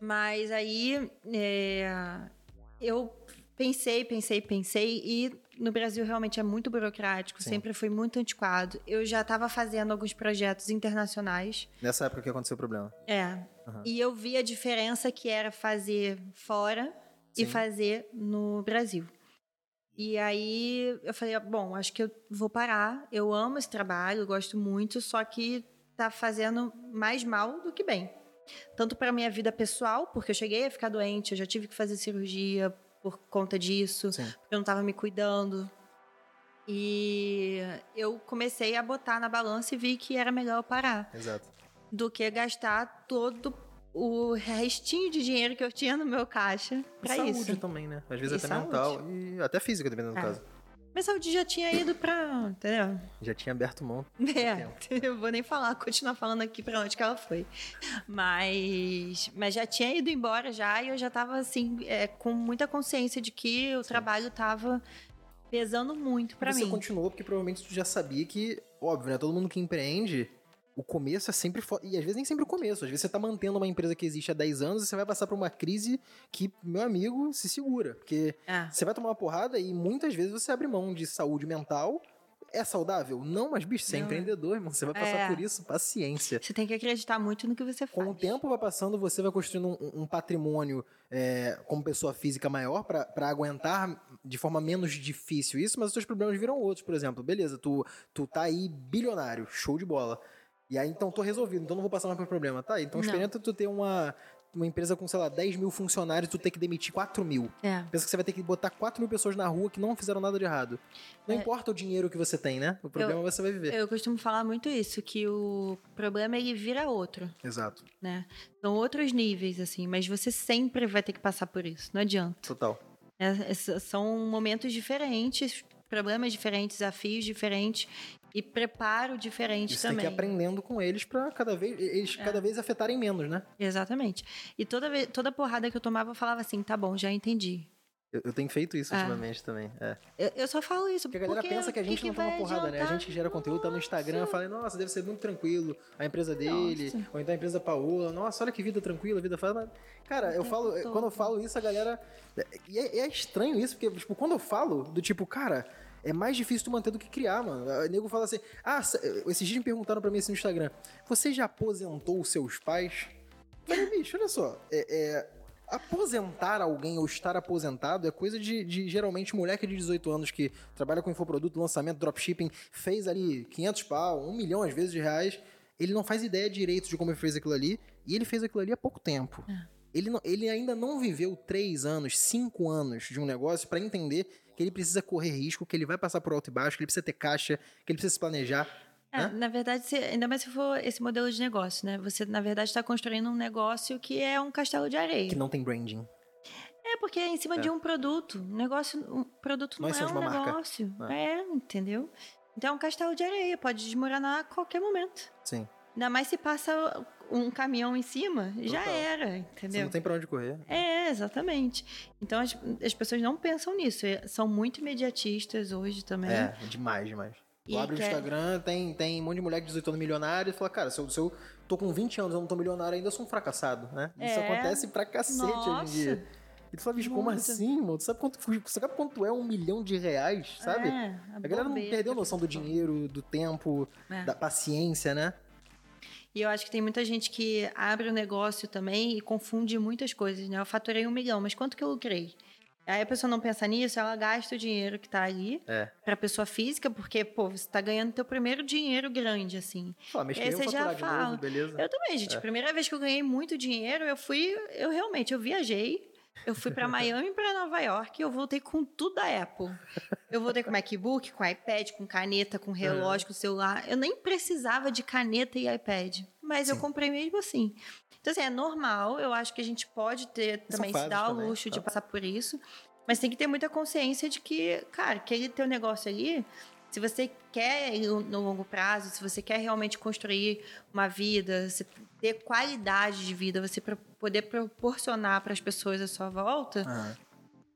Mas aí é, eu pensei, pensei, pensei e no Brasil realmente é muito burocrático, Sim. sempre foi muito antiquado. Eu já estava fazendo alguns projetos internacionais. Nessa época que aconteceu o problema. É. Aham. E eu vi a diferença que era fazer fora e Sim. fazer no Brasil. E aí eu falei, bom, acho que eu vou parar. Eu amo esse trabalho, eu gosto muito, só que tá fazendo mais mal do que bem. Tanto para minha vida pessoal, porque eu cheguei a ficar doente, eu já tive que fazer cirurgia por conta disso, Sim. porque eu não tava me cuidando. E eu comecei a botar na balança e vi que era melhor eu parar Exato. do que gastar todo o restinho de dinheiro que eu tinha no meu caixa E pra saúde isso. também, né? Às vezes E até saúde. mental e até física, dependendo do É. caso. Minha saúde já tinha ido pra. Entendeu? Já tinha aberto mão. É, eu vou nem falar, continuar falando aqui pra onde que ela foi. Mas, mas já tinha ido embora já e eu já tava assim, é, com muita consciência de que o trabalho tava pesando muito pra você mim. continuou porque provavelmente tu já sabia que, óbvio, né? Todo mundo que empreende, o começo é sempre foda. E às vezes nem sempre o começo. Às vezes você tá mantendo uma empresa que existe há 10 anos e você vai passar por uma crise que, meu amigo, se segura. Porque É. você vai tomar uma porrada e muitas vezes você abre mão de saúde mental. É saudável? Não, mas bicho, você é é. empreendedor, irmão. Você vai passar É. por isso, paciência. Você tem que acreditar muito no que você faz. Com o tempo vai passando, você vai construindo um, um patrimônio é, como pessoa física maior pra pra aguentar de forma menos difícil isso, mas os seus problemas viram outros, por exemplo. Beleza, tu, tu tá aí bilionário, show de bola. E aí, então, tô resolvido, então não vou passar mais por problema. Tá, então Não. experimenta tu ter uma, uma empresa com, sei lá, 10 mil funcionários, tu ter que demitir 4 mil. É. Pensa que você vai ter que botar 4 mil pessoas na rua que não fizeram nada de errado. Não É. importa o dinheiro que você tem, né? O problema você vai viver. Eu costumo falar muito isso, que o problema ele vira outro. Exato. né? São outros níveis, assim, mas você sempre vai ter que passar por isso, não adianta. Total. É, é, são momentos diferentes, problemas diferentes, desafios diferentes e preparo diferente você também. tem que ir aprendendo com eles pra cada vez, eles É. cada vez afetarem menos, né? Exatamente. E toda, vez, toda porrada que eu tomava, eu falava assim, tá bom, já entendi. Eu, eu tenho feito isso Ah. ultimamente também. É. Eu, eu só falo isso, Porque a galera pensa que a gente que não toma porrada, né? A gente que gera conteúdo, tá no Instagram, Nossa. fala, nossa, deve ser muito tranquilo. A empresa dele, Nossa. ou então a empresa Paola, nossa, olha que vida tranquila, vida fácil. Cara, eu tempo falo, todo. quando eu falo isso, a galera. E é, é estranho isso, porque, tipo, quando eu falo, do tipo, cara. É mais difícil tu manter do que criar, mano. O nego fala assim: Ah, esses dias me perguntaram pra mim assim no Instagram: Você já aposentou os seus pais? Falei, bicho, olha só. É, é, aposentar alguém ou estar aposentado é coisa de, de, geralmente moleque de 18 anos que trabalha com infoproduto, lançamento, dropshipping, fez ali 500 pau, 1 milhão às vezes de reais. Ele não faz ideia direito de como ele fez aquilo ali e ele fez aquilo ali há pouco tempo. Ele, não- ele ainda não viveu 3 anos, 5 anos de um negócio pra entender que ele precisa correr risco, que ele vai passar por alto e baixo, que ele precisa ter caixa, que ele precisa se planejar. É, na verdade, se- ainda mais se for esse modelo de negócio, né? Você, na verdade, está construindo um negócio que é um castelo de areia. Que não tem branding. É, porque é em cima É. de um produto. Um negócio, um produto não é somos um negócio. É. É. entendeu? Então é um castelo de areia, pode desmoronar a qualquer momento. Sim. Ainda mais se passa um caminhão em cima, já Total. era, Você entendeu? não tem pra onde correr. É, exatamente. Então as, as pessoas não pensam nisso. é- São muito imediatistas hoje também. É, demais, demais. Tu abre o Instagram, tem, tem um monte de mulher de 18 anos milionário e fala, cara, se eu, se eu tô com 20 anos eu não tô milionário ainda, eu sou um fracassado, né? Isso É. acontece pra cacete hoje em Nossa. dia. E tu fala, bicho, como assim, mano? Tu sabe quanto, você sabe quanto é um milhão de reais, sabe? É, a galera não perdeu a noção do dinheiro, do tempo, É. da paciência, né? E eu acho que tem muita gente que abre o negócio também e confunde muitas coisas, né? Eu faturei um milhão, mas quanto que eu lucrei? Aí a pessoa não pensa nisso, ela gasta o dinheiro que tá ali É. pra pessoa física, porque, pô, você tá ganhando teu primeiro dinheiro grande, assim. E que aí você já fala. novo, beleza? Eu também, gente. É. Primeira vez que eu ganhei muito dinheiro, eu fui. Eu realmente, eu viajei. Eu fui para Miami e para Nova York e eu voltei com tudo da Apple. Eu voltei com MacBook, com iPad, com caneta, com relógio, com celular. Eu nem precisava de caneta e iPad, mas eu Sim. comprei mesmo assim. Então, assim, é normal. Eu acho que a gente pode ter São também se dar o luxo de tá. passar por isso. Mas tem que ter muita consciência de que, cara, aquele teu negócio ali, se você quer ir no longo prazo, se você quer realmente construir uma vida, ter qualidade de vida, você poder proporcionar para as pessoas à sua volta, Aham,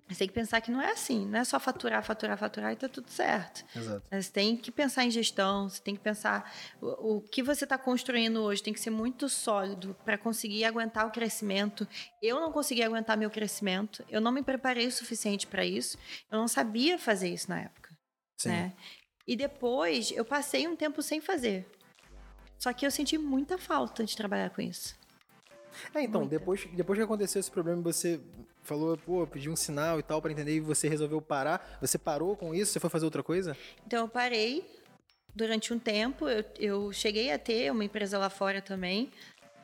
você tem que pensar que não é assim. Não é só faturar, faturar, faturar e tá tudo certo. exato. Você tem que pensar em gestão, você tem que pensar o, o que você está construindo hoje tem que ser muito sólido para conseguir aguentar o crescimento. Eu não consegui aguentar meu crescimento, eu não me preparei o suficiente para isso, eu não sabia fazer isso na época, Sim. né? E depois eu passei um tempo sem fazer. Só que eu senti muita falta de trabalhar com isso. É, então, Muita. depois, depois que aconteceu esse problema, você falou, pô, pediu um sinal e tal pra entender e você resolveu parar. Você parou com isso? Você foi fazer outra coisa? Então eu parei durante um tempo. Eu, eu cheguei a ter uma empresa lá fora também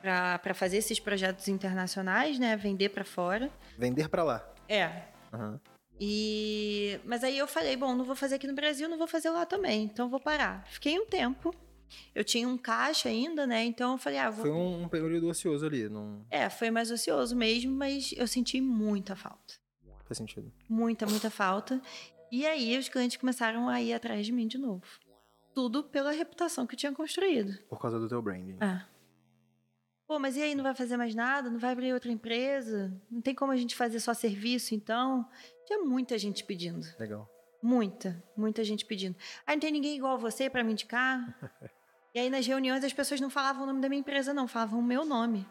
para fazer esses projetos internacionais, né? Vender para fora. Vender pra lá. É. Aham. E mas aí eu falei, bom, não vou fazer aqui no Brasil, não vou fazer lá também, então vou parar. Fiquei um tempo. Eu tinha um caixa ainda, né? Então eu falei, ah, vou Foi um, um período ocioso ali, não É, foi mais ocioso mesmo, mas eu senti muita falta. faz sentido. Muita, muita falta. E aí os clientes começaram a ir atrás de mim de novo. Tudo pela reputação que eu tinha construído. Por causa do teu branding. Ah. Pô, mas e aí, não vai fazer mais nada? Não vai abrir outra empresa? Não tem como a gente fazer só serviço, então? Tinha muita gente pedindo. Legal. Muita, muita gente pedindo. Ah, não tem ninguém igual você pra me indicar? e aí, nas reuniões, as pessoas não falavam o nome da minha empresa, não. Falavam o meu nome.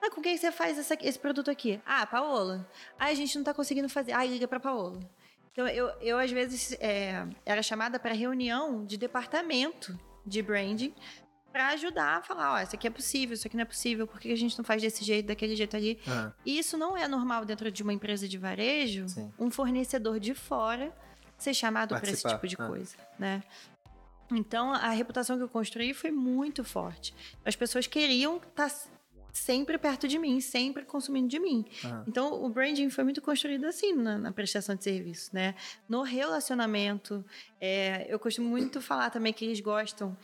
Ah, com quem você faz essa- esse produto aqui? Ah, Paola. Ah, a gente não tá conseguindo fazer. Ah, liga pra Paola. Então, eu, eu às vezes, é, era chamada para reunião de departamento de branding para ajudar a falar, ó, isso aqui é possível, isso aqui não é possível, por que a gente não faz desse jeito, daquele jeito ali? E isso não é normal dentro de uma empresa de varejo, Sim. um fornecedor de fora ser chamado para esse tipo de ah. coisa, né? Então, a reputação que eu construí foi muito forte. As pessoas queriam estar sempre perto de mim, sempre consumindo de mim. Aham. Então, o branding foi muito construído assim na, na prestação de serviço, né? No relacionamento, é, eu costumo muito falar também que eles gostam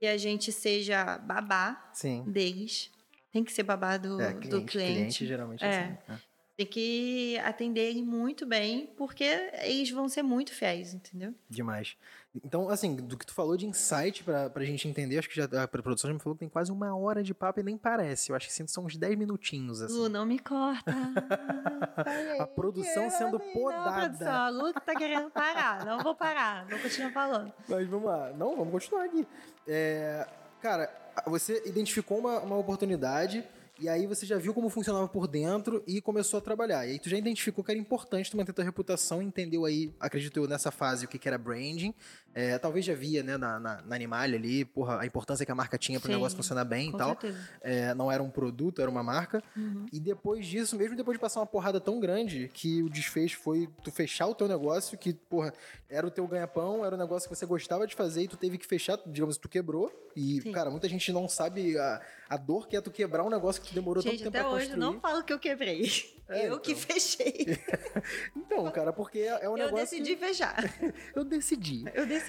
que a gente seja babá Sim. deles. Tem que ser babá do, É, do cliente, cliente. cliente geralmente é, É. assim. né? Tem que atender ele muito bem, porque eles vão ser muito fiéis, entendeu? Demais. Então, assim, do que tu falou de insight pra, pra gente entender, acho que já a produção já me falou que tem quase uma hora de papo e nem parece. Eu acho que são uns 10 minutinhos, assim. Lu, não me corta. A produção sendo Não, podada. produção, a Lu tá querendo parar. Não vou parar, vou continuar falando. Mas vamos lá. Não, vamos continuar aqui. É, cara, você identificou uma, uma oportunidade e aí você já viu como funcionava por dentro e começou a trabalhar. E aí tu já identificou que era importante tu manter tua reputação, entendeu aí, acredito eu, nessa fase o que, que era branding. É, talvez já via, né, na, na, na Animalia ali, porra, a importância que a marca tinha pro Sim, negócio funcionar bem e tal. É, não era um produto, era uma marca. Uhum. E depois disso, mesmo depois de passar uma porrada tão grande, que o desfecho foi tu fechar o teu negócio, que, porra, era o teu ganha-pão, era o negócio que você gostava de fazer e tu teve que fechar, digamos, tu quebrou. E, Sim. cara, muita gente não sabe a, a dor que é tu quebrar um negócio que demorou Gente, tanto tempo até pra hoje eu construir. não falo que eu quebrei. É, eu que então. fechei. Então, cara, porque é é um eu negócio. decidi fechar. que- Eu decidi. Eu decidi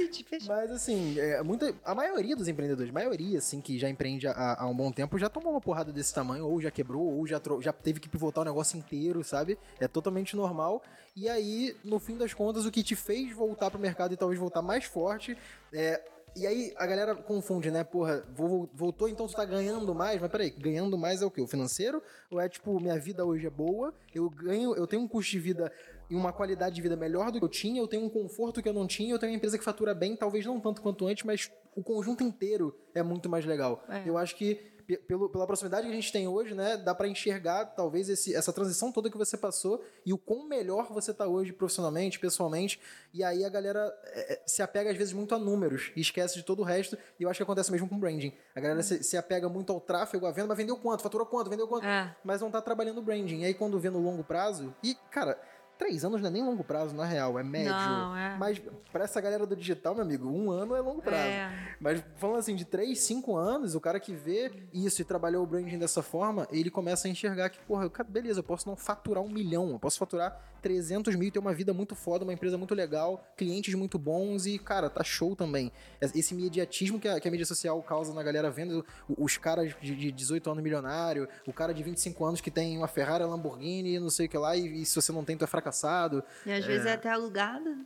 Mas assim, é, muita, a maioria dos empreendedores, maioria, assim, que já empreende há, há um bom tempo, já tomou uma porrada desse tamanho, ou já quebrou, ou já, já teve que pivotar o negócio inteiro, sabe? É totalmente normal. E aí, no fim das contas, o que te fez voltar pro mercado e talvez voltar mais forte é. E aí a galera confunde, né? Porra, vo- voltou, então tu tá ganhando mais, mas peraí, ganhando mais é o quê? O financeiro? Ou é tipo, minha vida hoje é boa, eu ganho, eu tenho um custo de vida e uma qualidade de vida melhor do que eu tinha, eu tenho um conforto que eu não tinha, eu tenho uma empresa que fatura bem, talvez não tanto quanto antes, mas o conjunto inteiro é muito mais legal. É. Eu acho que pe- pelo, pela proximidade que a gente tem hoje, né, dá pra enxergar talvez esse- essa transição toda que você passou e o quão melhor você tá hoje profissionalmente, pessoalmente. E aí a galera é, é, se apega às vezes muito a números e esquece de todo o resto. E eu acho que acontece mesmo com branding. A galera se, se apega muito ao tráfego, à venda, mas vendeu quanto? Faturou quanto? Vendeu quanto? É. Mas não tá trabalhando branding. E aí quando vê no longo prazo, e cara, três anos não é nem longo prazo, na real, é médio. Não, é. Mas pra essa galera do digital, meu amigo, um ano é longo prazo. É. Mas falando assim, de 3, 5 anos, o cara que vê isso e trabalhou o branding dessa forma, ele começa a enxergar que, porra, beleza, eu posso não faturar um milhão, eu posso faturar 300 mil e ter uma vida muito foda, uma empresa muito legal, clientes muito bons e, cara, tá show também. Esse imediatismo que a, que a mídia social causa na galera vendo, os caras de, de 18 anos milionário, o cara de 25 anos que tem uma Ferrari, Lamborghini, não sei o que lá, e, e se você não tem, tu é fracassado. E às vezes é até alugada.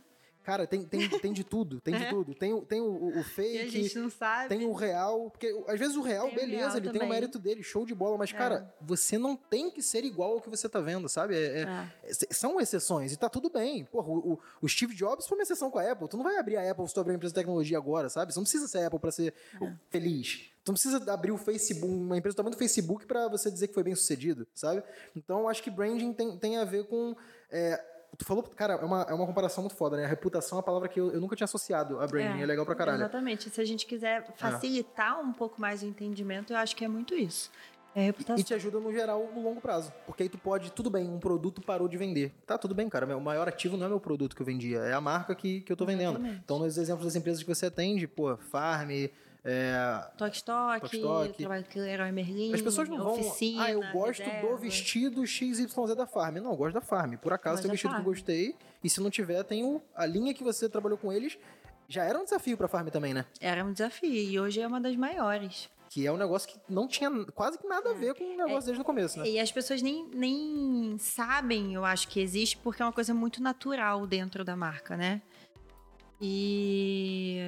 Cara, tem, tem, tem de tudo, tem de tudo. Tem, o- tem o, o- o E a fake, gente não sabe. tem o real, porque às vezes o real, Tem o beleza, real ele tem o também. mérito dele, show de bola, mas, cara, você não tem que ser igual ao que você tá vendo, sabe? É- é- É. é- são exceções e tá tudo bem. Porra, o, o- o Steve Jobs foi uma exceção com a Apple. Tu não vai abrir a Apple se tu abrir uma empresa de tecnologia agora, sabe? Você não precisa ser Apple pra ser É. feliz. Tu não precisa abrir o Facebook, uma empresa do tamanho do Facebook pra você dizer que foi bem sucedido, sabe? Então, eu acho que branding tem, tem a ver com. é, Tu falou, cara, é uma, é uma comparação muito foda, né? A reputação é uma palavra que eu, eu nunca tinha associado a branding. É, legal pra caralho. Exatamente. Se a gente quiser facilitar um pouco mais o entendimento, eu acho que é muito isso. É reputação. E te ajuda no geral no longo prazo. Porque aí tu pode, tudo bem, um produto parou de vender. Tá, tudo bem, cara. meu- O maior ativo não é meu produto que eu vendia, é a marca que, que eu tô vendendo. Exatamente. Então, nos exemplos das empresas que você atende, pô, Farm, é, Toque Stock, trabalho com Leroy Merlin, As pessoas não vão. oficina, ah, eu gosto do reserva. vestido XYZ da Farm. Não, eu gosto da Farm. Por acaso tem um vestido que eu gostei. E se não tiver, tem o, a linha que você trabalhou com eles. Já era um desafio pra Farm também, né? Era um desafio e hoje é uma das maiores. Que é um negócio que não tinha quase que nada a ver com o negócio desde o começo, né? E as pessoas nem, nem sabem, eu acho que existe, porque é uma coisa muito natural dentro da marca, né? E.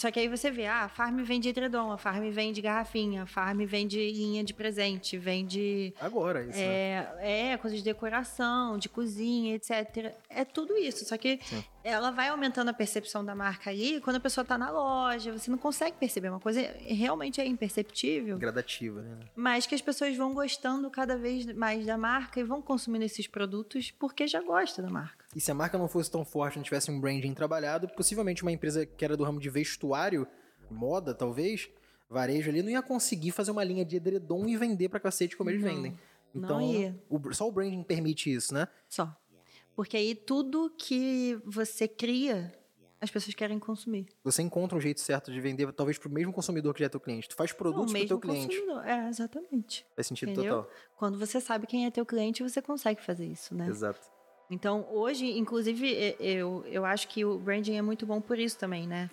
Só que aí você vê, ah, a Farm vende edredom, a Farm vende garrafinha, a Farm vende linha de presente, vende Agora, isso. né? é, é, coisas de decoração, de cozinha, etc. É tudo isso. Só que ela vai aumentando a percepção da marca ali quando a pessoa tá na loja. Você não consegue perceber. Uma coisa realmente é imperceptível. Gradativa, né? Mas que as pessoas vão gostando cada vez mais da marca e vão consumindo esses produtos porque já gosta da marca. E se a marca não fosse tão forte, não tivesse um branding trabalhado, possivelmente uma empresa que era do ramo de vestuário, moda talvez, varejo ali, não ia conseguir fazer uma linha de edredom e vender pra cacete como eles Não, vendem. não Então, ia. o- só o branding permite isso, né? Só. Porque aí tudo que você cria, as pessoas querem consumir. Você encontra um jeito certo de vender, talvez pro mesmo consumidor que já é teu cliente. Tu faz produtos o pro mesmo teu cliente. consumidor. É, exatamente. Faz sentido Entendeu? total. Quando você sabe quem é teu cliente, você consegue fazer isso, né? Exato. Então, hoje, inclusive, eu, eu acho que o branding é muito bom por isso também, né?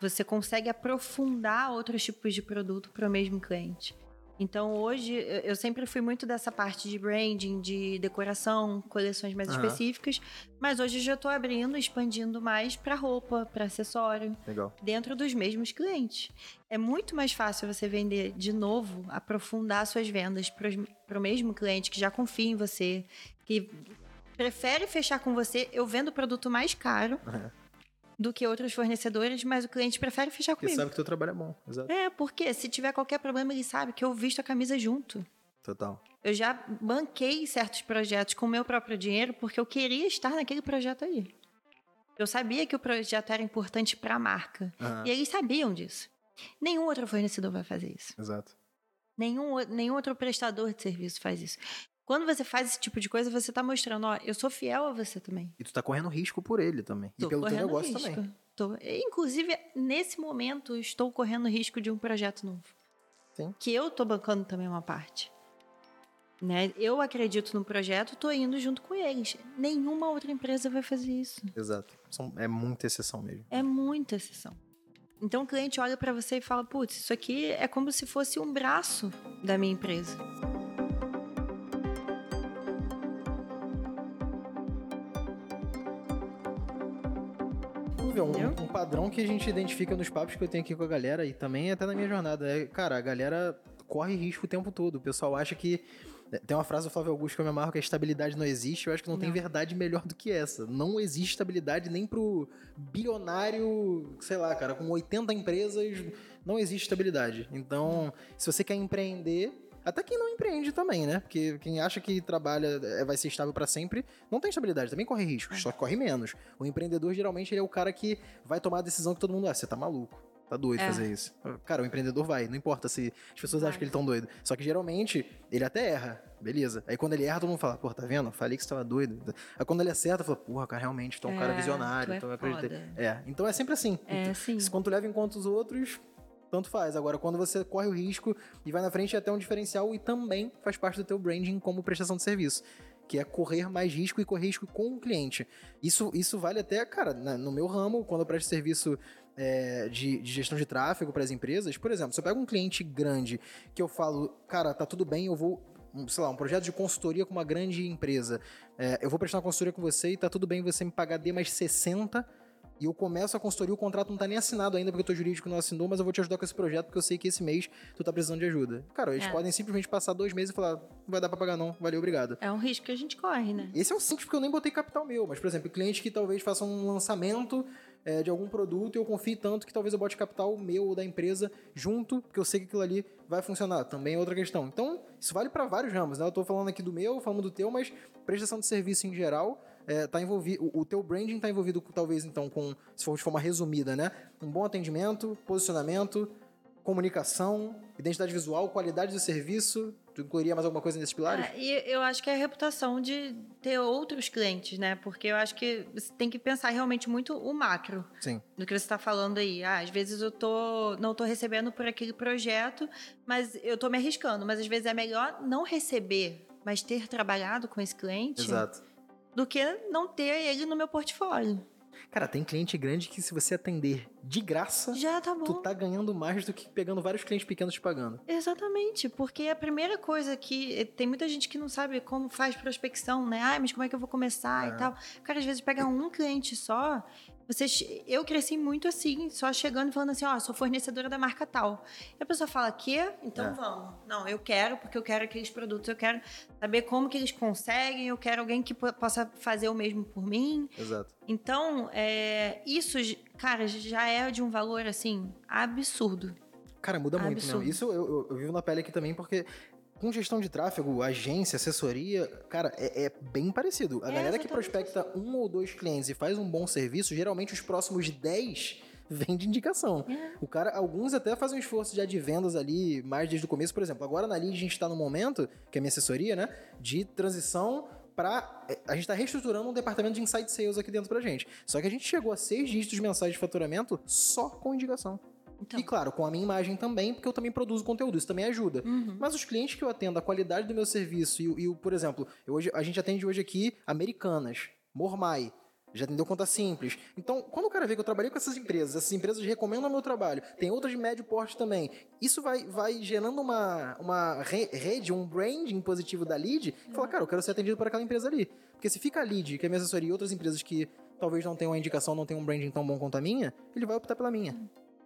Você consegue aprofundar outros tipos de produto para o mesmo cliente. Então, hoje, eu sempre fui muito dessa parte de branding, de decoração, coleções mais Aham. específicas, mas hoje eu já estou abrindo, expandindo mais para roupa, para acessório, Legal. dentro dos mesmos clientes. É muito mais fácil você vender de novo, aprofundar suas vendas para o mesmo cliente que já confia em você, que prefere fechar com você. Eu vendo o produto mais caro do que outros fornecedores, mas o cliente prefere fechar comigo. sabe que teu trabalho é bom. Exato. É, porque se tiver qualquer problema, ele sabe que eu visto a camisa junto. Total. Eu já banquei certos projetos com o meu próprio dinheiro porque eu queria estar naquele projeto ali. Eu sabia que o projeto era importante para a marca. Aham. E eles sabiam disso. Nenhum outro fornecedor vai fazer isso. Exato. Nenhum, nenhum outro prestador de serviço faz isso. Quando você faz esse tipo de coisa, você tá mostrando, ó, eu sou fiel a você também. E tu tá correndo risco por ele também. Tô e pelo teu negócio risco. também. Tô- Inclusive, nesse momento, estou correndo risco de um projeto novo. Sim. Que eu tô bancando também uma parte. Né? Eu acredito no projeto, tô indo junto com eles. Nenhuma outra empresa vai fazer isso. Exato. São- é muita exceção mesmo. É muita exceção. Então o cliente olha pra você e fala: putz, isso aqui é como se fosse um braço da minha empresa. Um, um padrão que a gente identifica nos papos que eu tenho aqui com a galera e também até na minha jornada. É, cara, a galera corre risco o tempo todo. O pessoal acha que. é, Tem uma frase do Flávio Augusto que eu me amarro que a estabilidade não existe. Eu acho que não, tem Não. verdade melhor do que essa. Não existe estabilidade nem pro bilionário, sei lá, cara, com 80 empresas, não existe estabilidade. Então, se você quer empreender. Até quem não empreende também, né? Porque quem acha que trabalha é, vai ser estável pra sempre, não tem estabilidade, também corre riscos, só que corre menos. O empreendedor geralmente ele é o cara que vai tomar a decisão que todo mundo, ah, você tá maluco. tá doido É. fazer isso. Cara, o empreendedor vai, não importa se as pessoas Vai. acham que ele tão doido. Só que geralmente ele até erra, beleza. Aí quando ele erra, todo mundo fala, pô, tá vendo? Falei que você tava doido. Aí quando ele acerta, fala, porra, cara, realmente, tu é um cara É, visionário, tu é então eu acreditei. É, então é sempre assim. É, sim. Se Quando tu leva em conta os outros, tanto faz. Agora, quando você corre o risco e vai na frente, é até um diferencial e também faz parte do teu branding como prestação de serviço. Que é correr mais risco e correr risco com o cliente. Isso, isso vale até, cara, na- no meu ramo, quando eu presto serviço é, de, de gestão de tráfego para as empresas. Por exemplo, se eu pego um cliente grande que eu falo, cara, tá tudo bem, eu vou. Sei lá, um projeto de consultoria com uma grande empresa. É, eu vou prestar uma consultoria com você e tá tudo bem você me pagar D mais 60 e eu começo a consultoria, o contrato não tá nem assinado ainda porque o teu jurídico não assinou, mas eu vou te ajudar com esse projeto porque eu sei que esse mês tu tá precisando de ajuda. Cara, eles É. podem simplesmente passar dois meses e falar, não vai dar pra pagar não, valeu, obrigado. É um risco que a gente corre, né? Esse é o simples porque eu nem botei capital meu, mas, por exemplo, cliente que talvez faça um lançamento é, de algum produto e eu confie tanto que talvez eu bote capital meu ou da empresa junto, porque eu sei que aquilo ali vai funcionar. Também é outra questão. Então, isso vale para vários ramos, né? Eu tô falando aqui do meu, falando do teu, mas prestação de serviço em geral. É, tá envolvido, o, o teu branding tá envolvido, talvez, então, com, se for de forma resumida, né? Um bom atendimento, posicionamento, comunicação, identidade visual, qualidade do serviço. Tu incluiria mais alguma coisa nesses pilares? É, e eu acho que é a reputação de ter outros clientes, né? Porque eu acho que você tem que pensar realmente muito o macro Sim. do que você está falando aí. Ah, às vezes eu tô, não tô recebendo por aquele projeto, mas eu tô me arriscando. Mas às vezes é melhor não receber, mas ter trabalhado com esse cliente Exato. Do que não ter ele no meu portfólio. Cara, tem cliente grande que se você atender de graça, Já tá bom. tu tá ganhando mais do que pegando vários clientes pequenos te pagando. Exatamente, porque a primeira coisa que tem muita gente que não sabe como faz prospecção, né? Ah, mas como é que eu vou começar É. e tal. Cara, às vezes pega um cliente só. Você, eu cresci muito assim, só chegando e falando assim, ó, sou fornecedora da marca tal. E a pessoa fala, quê? Então É. vamos. Não, eu quero, porque eu quero aqueles produtos, eu quero saber como que eles conseguem, eu quero alguém que po- possa fazer o mesmo por mim. Exato. Então, é, isso, cara, já é de um valor, assim, absurdo. Cara, muda muito, né? Isso eu, eu- eu vivo na pele aqui também, porque com gestão de tráfego, agência, assessoria, cara, é, é bem parecido. A É galera que prospecta um ou dois clientes e faz um bom serviço, geralmente os próximos 10 vêm de indicação. É. O cara, alguns até fazem um esforço de advendas ali, mais desde o começo. Por exemplo, agora na Lead a gente tá no momento, que é minha assessoria, né? De transição pra. é, A gente tá reestruturando um departamento de insight sales aqui dentro pra gente. Só que a gente chegou a seis dígitos mensais de faturamento só com indicação. Então, E claro, com a minha imagem também, porque eu também produzo conteúdo, isso também ajuda. uhum. Mas os clientes que eu atendo, a qualidade do meu serviço e, o- e por exemplo, hoje, a gente atende hoje aqui Americanas, Mormai, já atendeu conta simples. Então, quando o cara vê que eu trabalhei com essas empresas, essas empresas recomendam o meu trabalho, tem outras de médio porte também, isso vai, vai gerando uma, uma re- rede, um branding positivo da lead, e fala, cara, eu quero ser atendido por aquela empresa ali. Porque se fica a lead, que é minha assessoria, e outras empresas que talvez não tenham uma indicação, não tenham um branding tão bom quanto a minha, ele vai optar pela minha.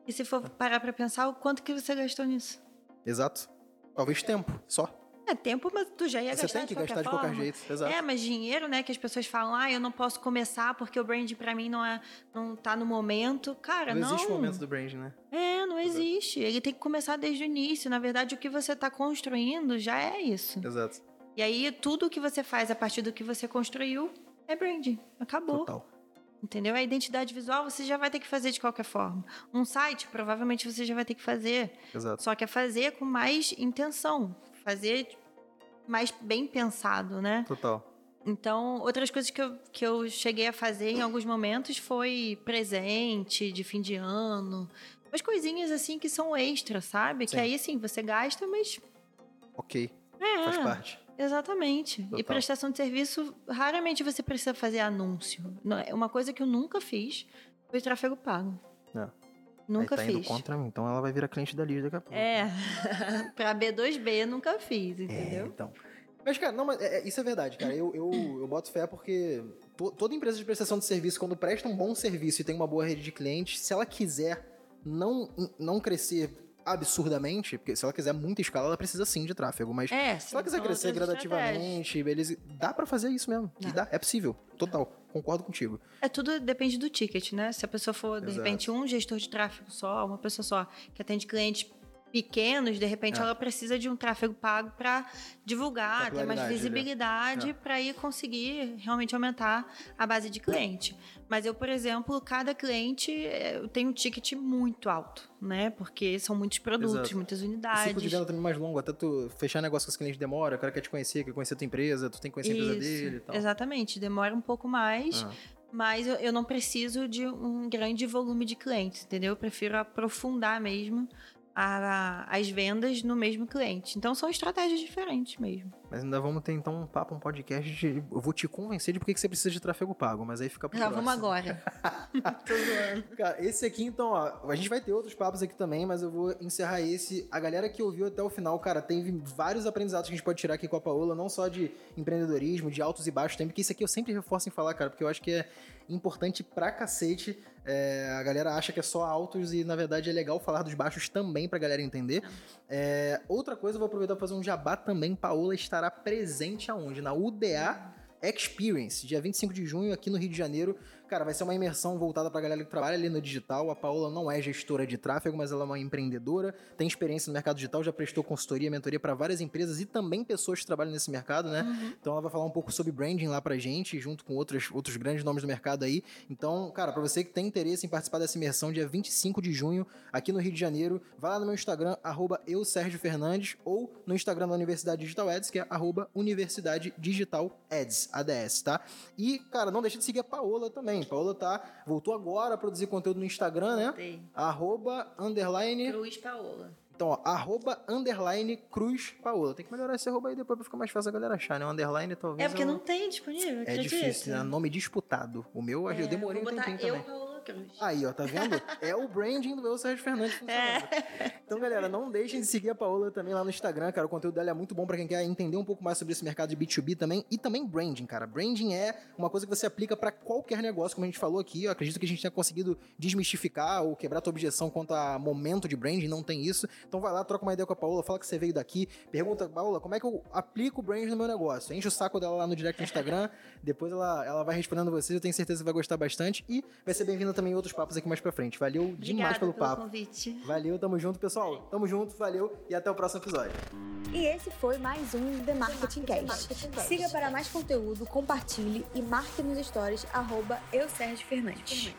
E se for parar pra pensar, o quanto que você gastou nisso? Exato. Talvez tempo, só. É tempo, mas tu já ia Você gastar tem que de qualquer gastar de qualquer forma. jeito. Exato. É, mas dinheiro, né, que as pessoas falam, ah, eu não posso começar porque o brand pra mim não é, não tá no momento. Cara, não, não. existe momento do brand, né? É, não existe. Ele tem que começar desde o início. Na verdade, o que você tá construindo já é isso. Exato. E aí, tudo que você faz a partir do que você construiu é branding. Acabou. Total. Entendeu? A identidade visual você já vai ter que fazer de qualquer forma. Um site, provavelmente você já vai ter que fazer. Exato. Só que é fazer com mais intenção. Fazer mais bem pensado, né? Total. Então, outras coisas que eu, que eu cheguei a fazer em alguns momentos foi presente de fim de ano. Umas coisinhas assim que são extra, sabe? Sim. Que aí, assim, você gasta, mas. Ok. É, Faz parte. Exatamente. Total. E prestação de serviço, raramente você precisa fazer anúncio. Não, é Uma coisa que eu nunca fiz foi tráfego pago. É. Nunca tá indo fiz. contra mim, então ela vai virar cliente da Liz daqui a pouco. É, pra B2B nunca fiz, É, entendeu? então. Mas, cara, não, mas é- é- isso é verdade, cara. Eu, eu, eu boto fé porque to- toda empresa de prestação de serviço, quando presta um bom serviço e tem uma boa rede de clientes, se ela quiser não, não crescer absurdamente, porque se ela quiser muita escala, ela precisa sim de tráfego, mas É, se ela quiser são crescer gradativamente, beleza, dá pra fazer isso mesmo. E Dá. dá, é possível. Total. Concordo contigo. É tudo depende do ticket, né? Se a pessoa for, de Exato. repente, um gestor de tráfego só, uma pessoa só, que atende clientes pequenos, de repente É. ela precisa de um tráfego pago para divulgar, ter mais né? visibilidade É. para aí conseguir realmente aumentar a base de cliente. Mas eu, por exemplo, cada cliente eh, eu tenho um ticket muito alto, né? Porque são muitos produtos, Exato. muitas O ciclo de unidades. venda também é mais longo, até tu fechar negócio com os clientes demora, o cara quer te conhecer, quer conhecer a tua empresa, tu tem que conhecer a empresa Isso, dele e tal. Exatamente, demora um pouco mais, Ah. mas eu não preciso de um grande volume de clientes, entendeu? Eu prefiro aprofundar mesmo a- as vendas no mesmo cliente. Então são estratégias diferentes mesmo. Mas ainda vamos ter então um papo, um podcast de. Eu vou te convencer de por que que você precisa de tráfego pago, mas aí fica pro Já vamos agora. Cara, esse aqui, então, ó, a gente vai ter outros papos aqui também, mas eu vou encerrar esse. A galera que ouviu até o final, cara, teve vários aprendizados que a gente pode tirar aqui com a Paola, não só de empreendedorismo, de altos e baixos também, porque isso aqui eu sempre reforço em falar, cara, porque eu acho que é importante pra cacete. É, a galera acha que é só altos e, na verdade, é legal falar dos baixos também pra galera entender. É, outra coisa, eu vou aproveitar pra fazer um jabá também. Paola estará presente aonde? Na UDA Experience, dia 25 de junho, aqui no Rio de Janeiro. Cara, vai ser uma imersão voltada pra galera que trabalha ali no digital. A Paola não é gestora de tráfego, mas ela é uma empreendedora, tem experiência no mercado digital, já prestou consultoria, mentoria para várias empresas e também pessoas que trabalham nesse mercado, né? Então ela vai falar um pouco sobre branding lá pra gente, junto com outros, outros grandes nomes do mercado aí. Então, cara, pra você que tem interesse em participar dessa imersão, dia 25 de junho, aqui no Rio de Janeiro, vai lá no meu Instagram, arroba eu, Sérgio Fernandes, ou no Instagram da Universidade Digital Ads, que é arroba Universidade Digital Ads, ADS, tá? E, cara, não deixa de seguir a Paola também. Paola tá, voltou agora a produzir conteúdo no Instagram, né? Tem. Arroba, underline... Cruz Paola. Então, ó, arroba, underline, cruz, Paola. Tem que melhorar esse arroba aí depois pra ficar mais fácil a galera achar, né? O underline talvez... É porque eu- não tem disponível, É difícil, né? Nome disputado. O meu, eu demorei Vou um botar tempinho eu, também. Paola Aí, ó, tá vendo? É o branding do meu Sérgio Fernandes funcionando. Então, galera, não deixem de seguir a Paola também lá no Instagram, cara. O conteúdo dela é muito bom pra quem quer entender um pouco mais sobre esse mercado de B2B também. E também branding, cara. Branding é uma coisa que você aplica pra qualquer negócio, como a gente falou aqui. Eu acredito que a gente tenha conseguido desmistificar ou quebrar a tua objeção quanto a momento de branding, não tem isso. Então vai lá, troca uma ideia com a Paola, fala que você veio daqui, pergunta, Paola, como é que eu aplico o branding no meu negócio? Enche o saco dela lá no direct do Instagram, depois ela, ela vai respondendo vocês, eu tenho certeza que vai gostar bastante e vai ser bem-vinda também outros papos aqui mais pra frente. Valeu demais Obrigada pelo papo. convite. Valeu, tamo junto, pessoal. Tamo junto, valeu e até o próximo episódio. E esse foi mais um The Marketing Cast. Siga para mais conteúdo, compartilhe e marque nos stories arroba eu Sérgio Fernandes.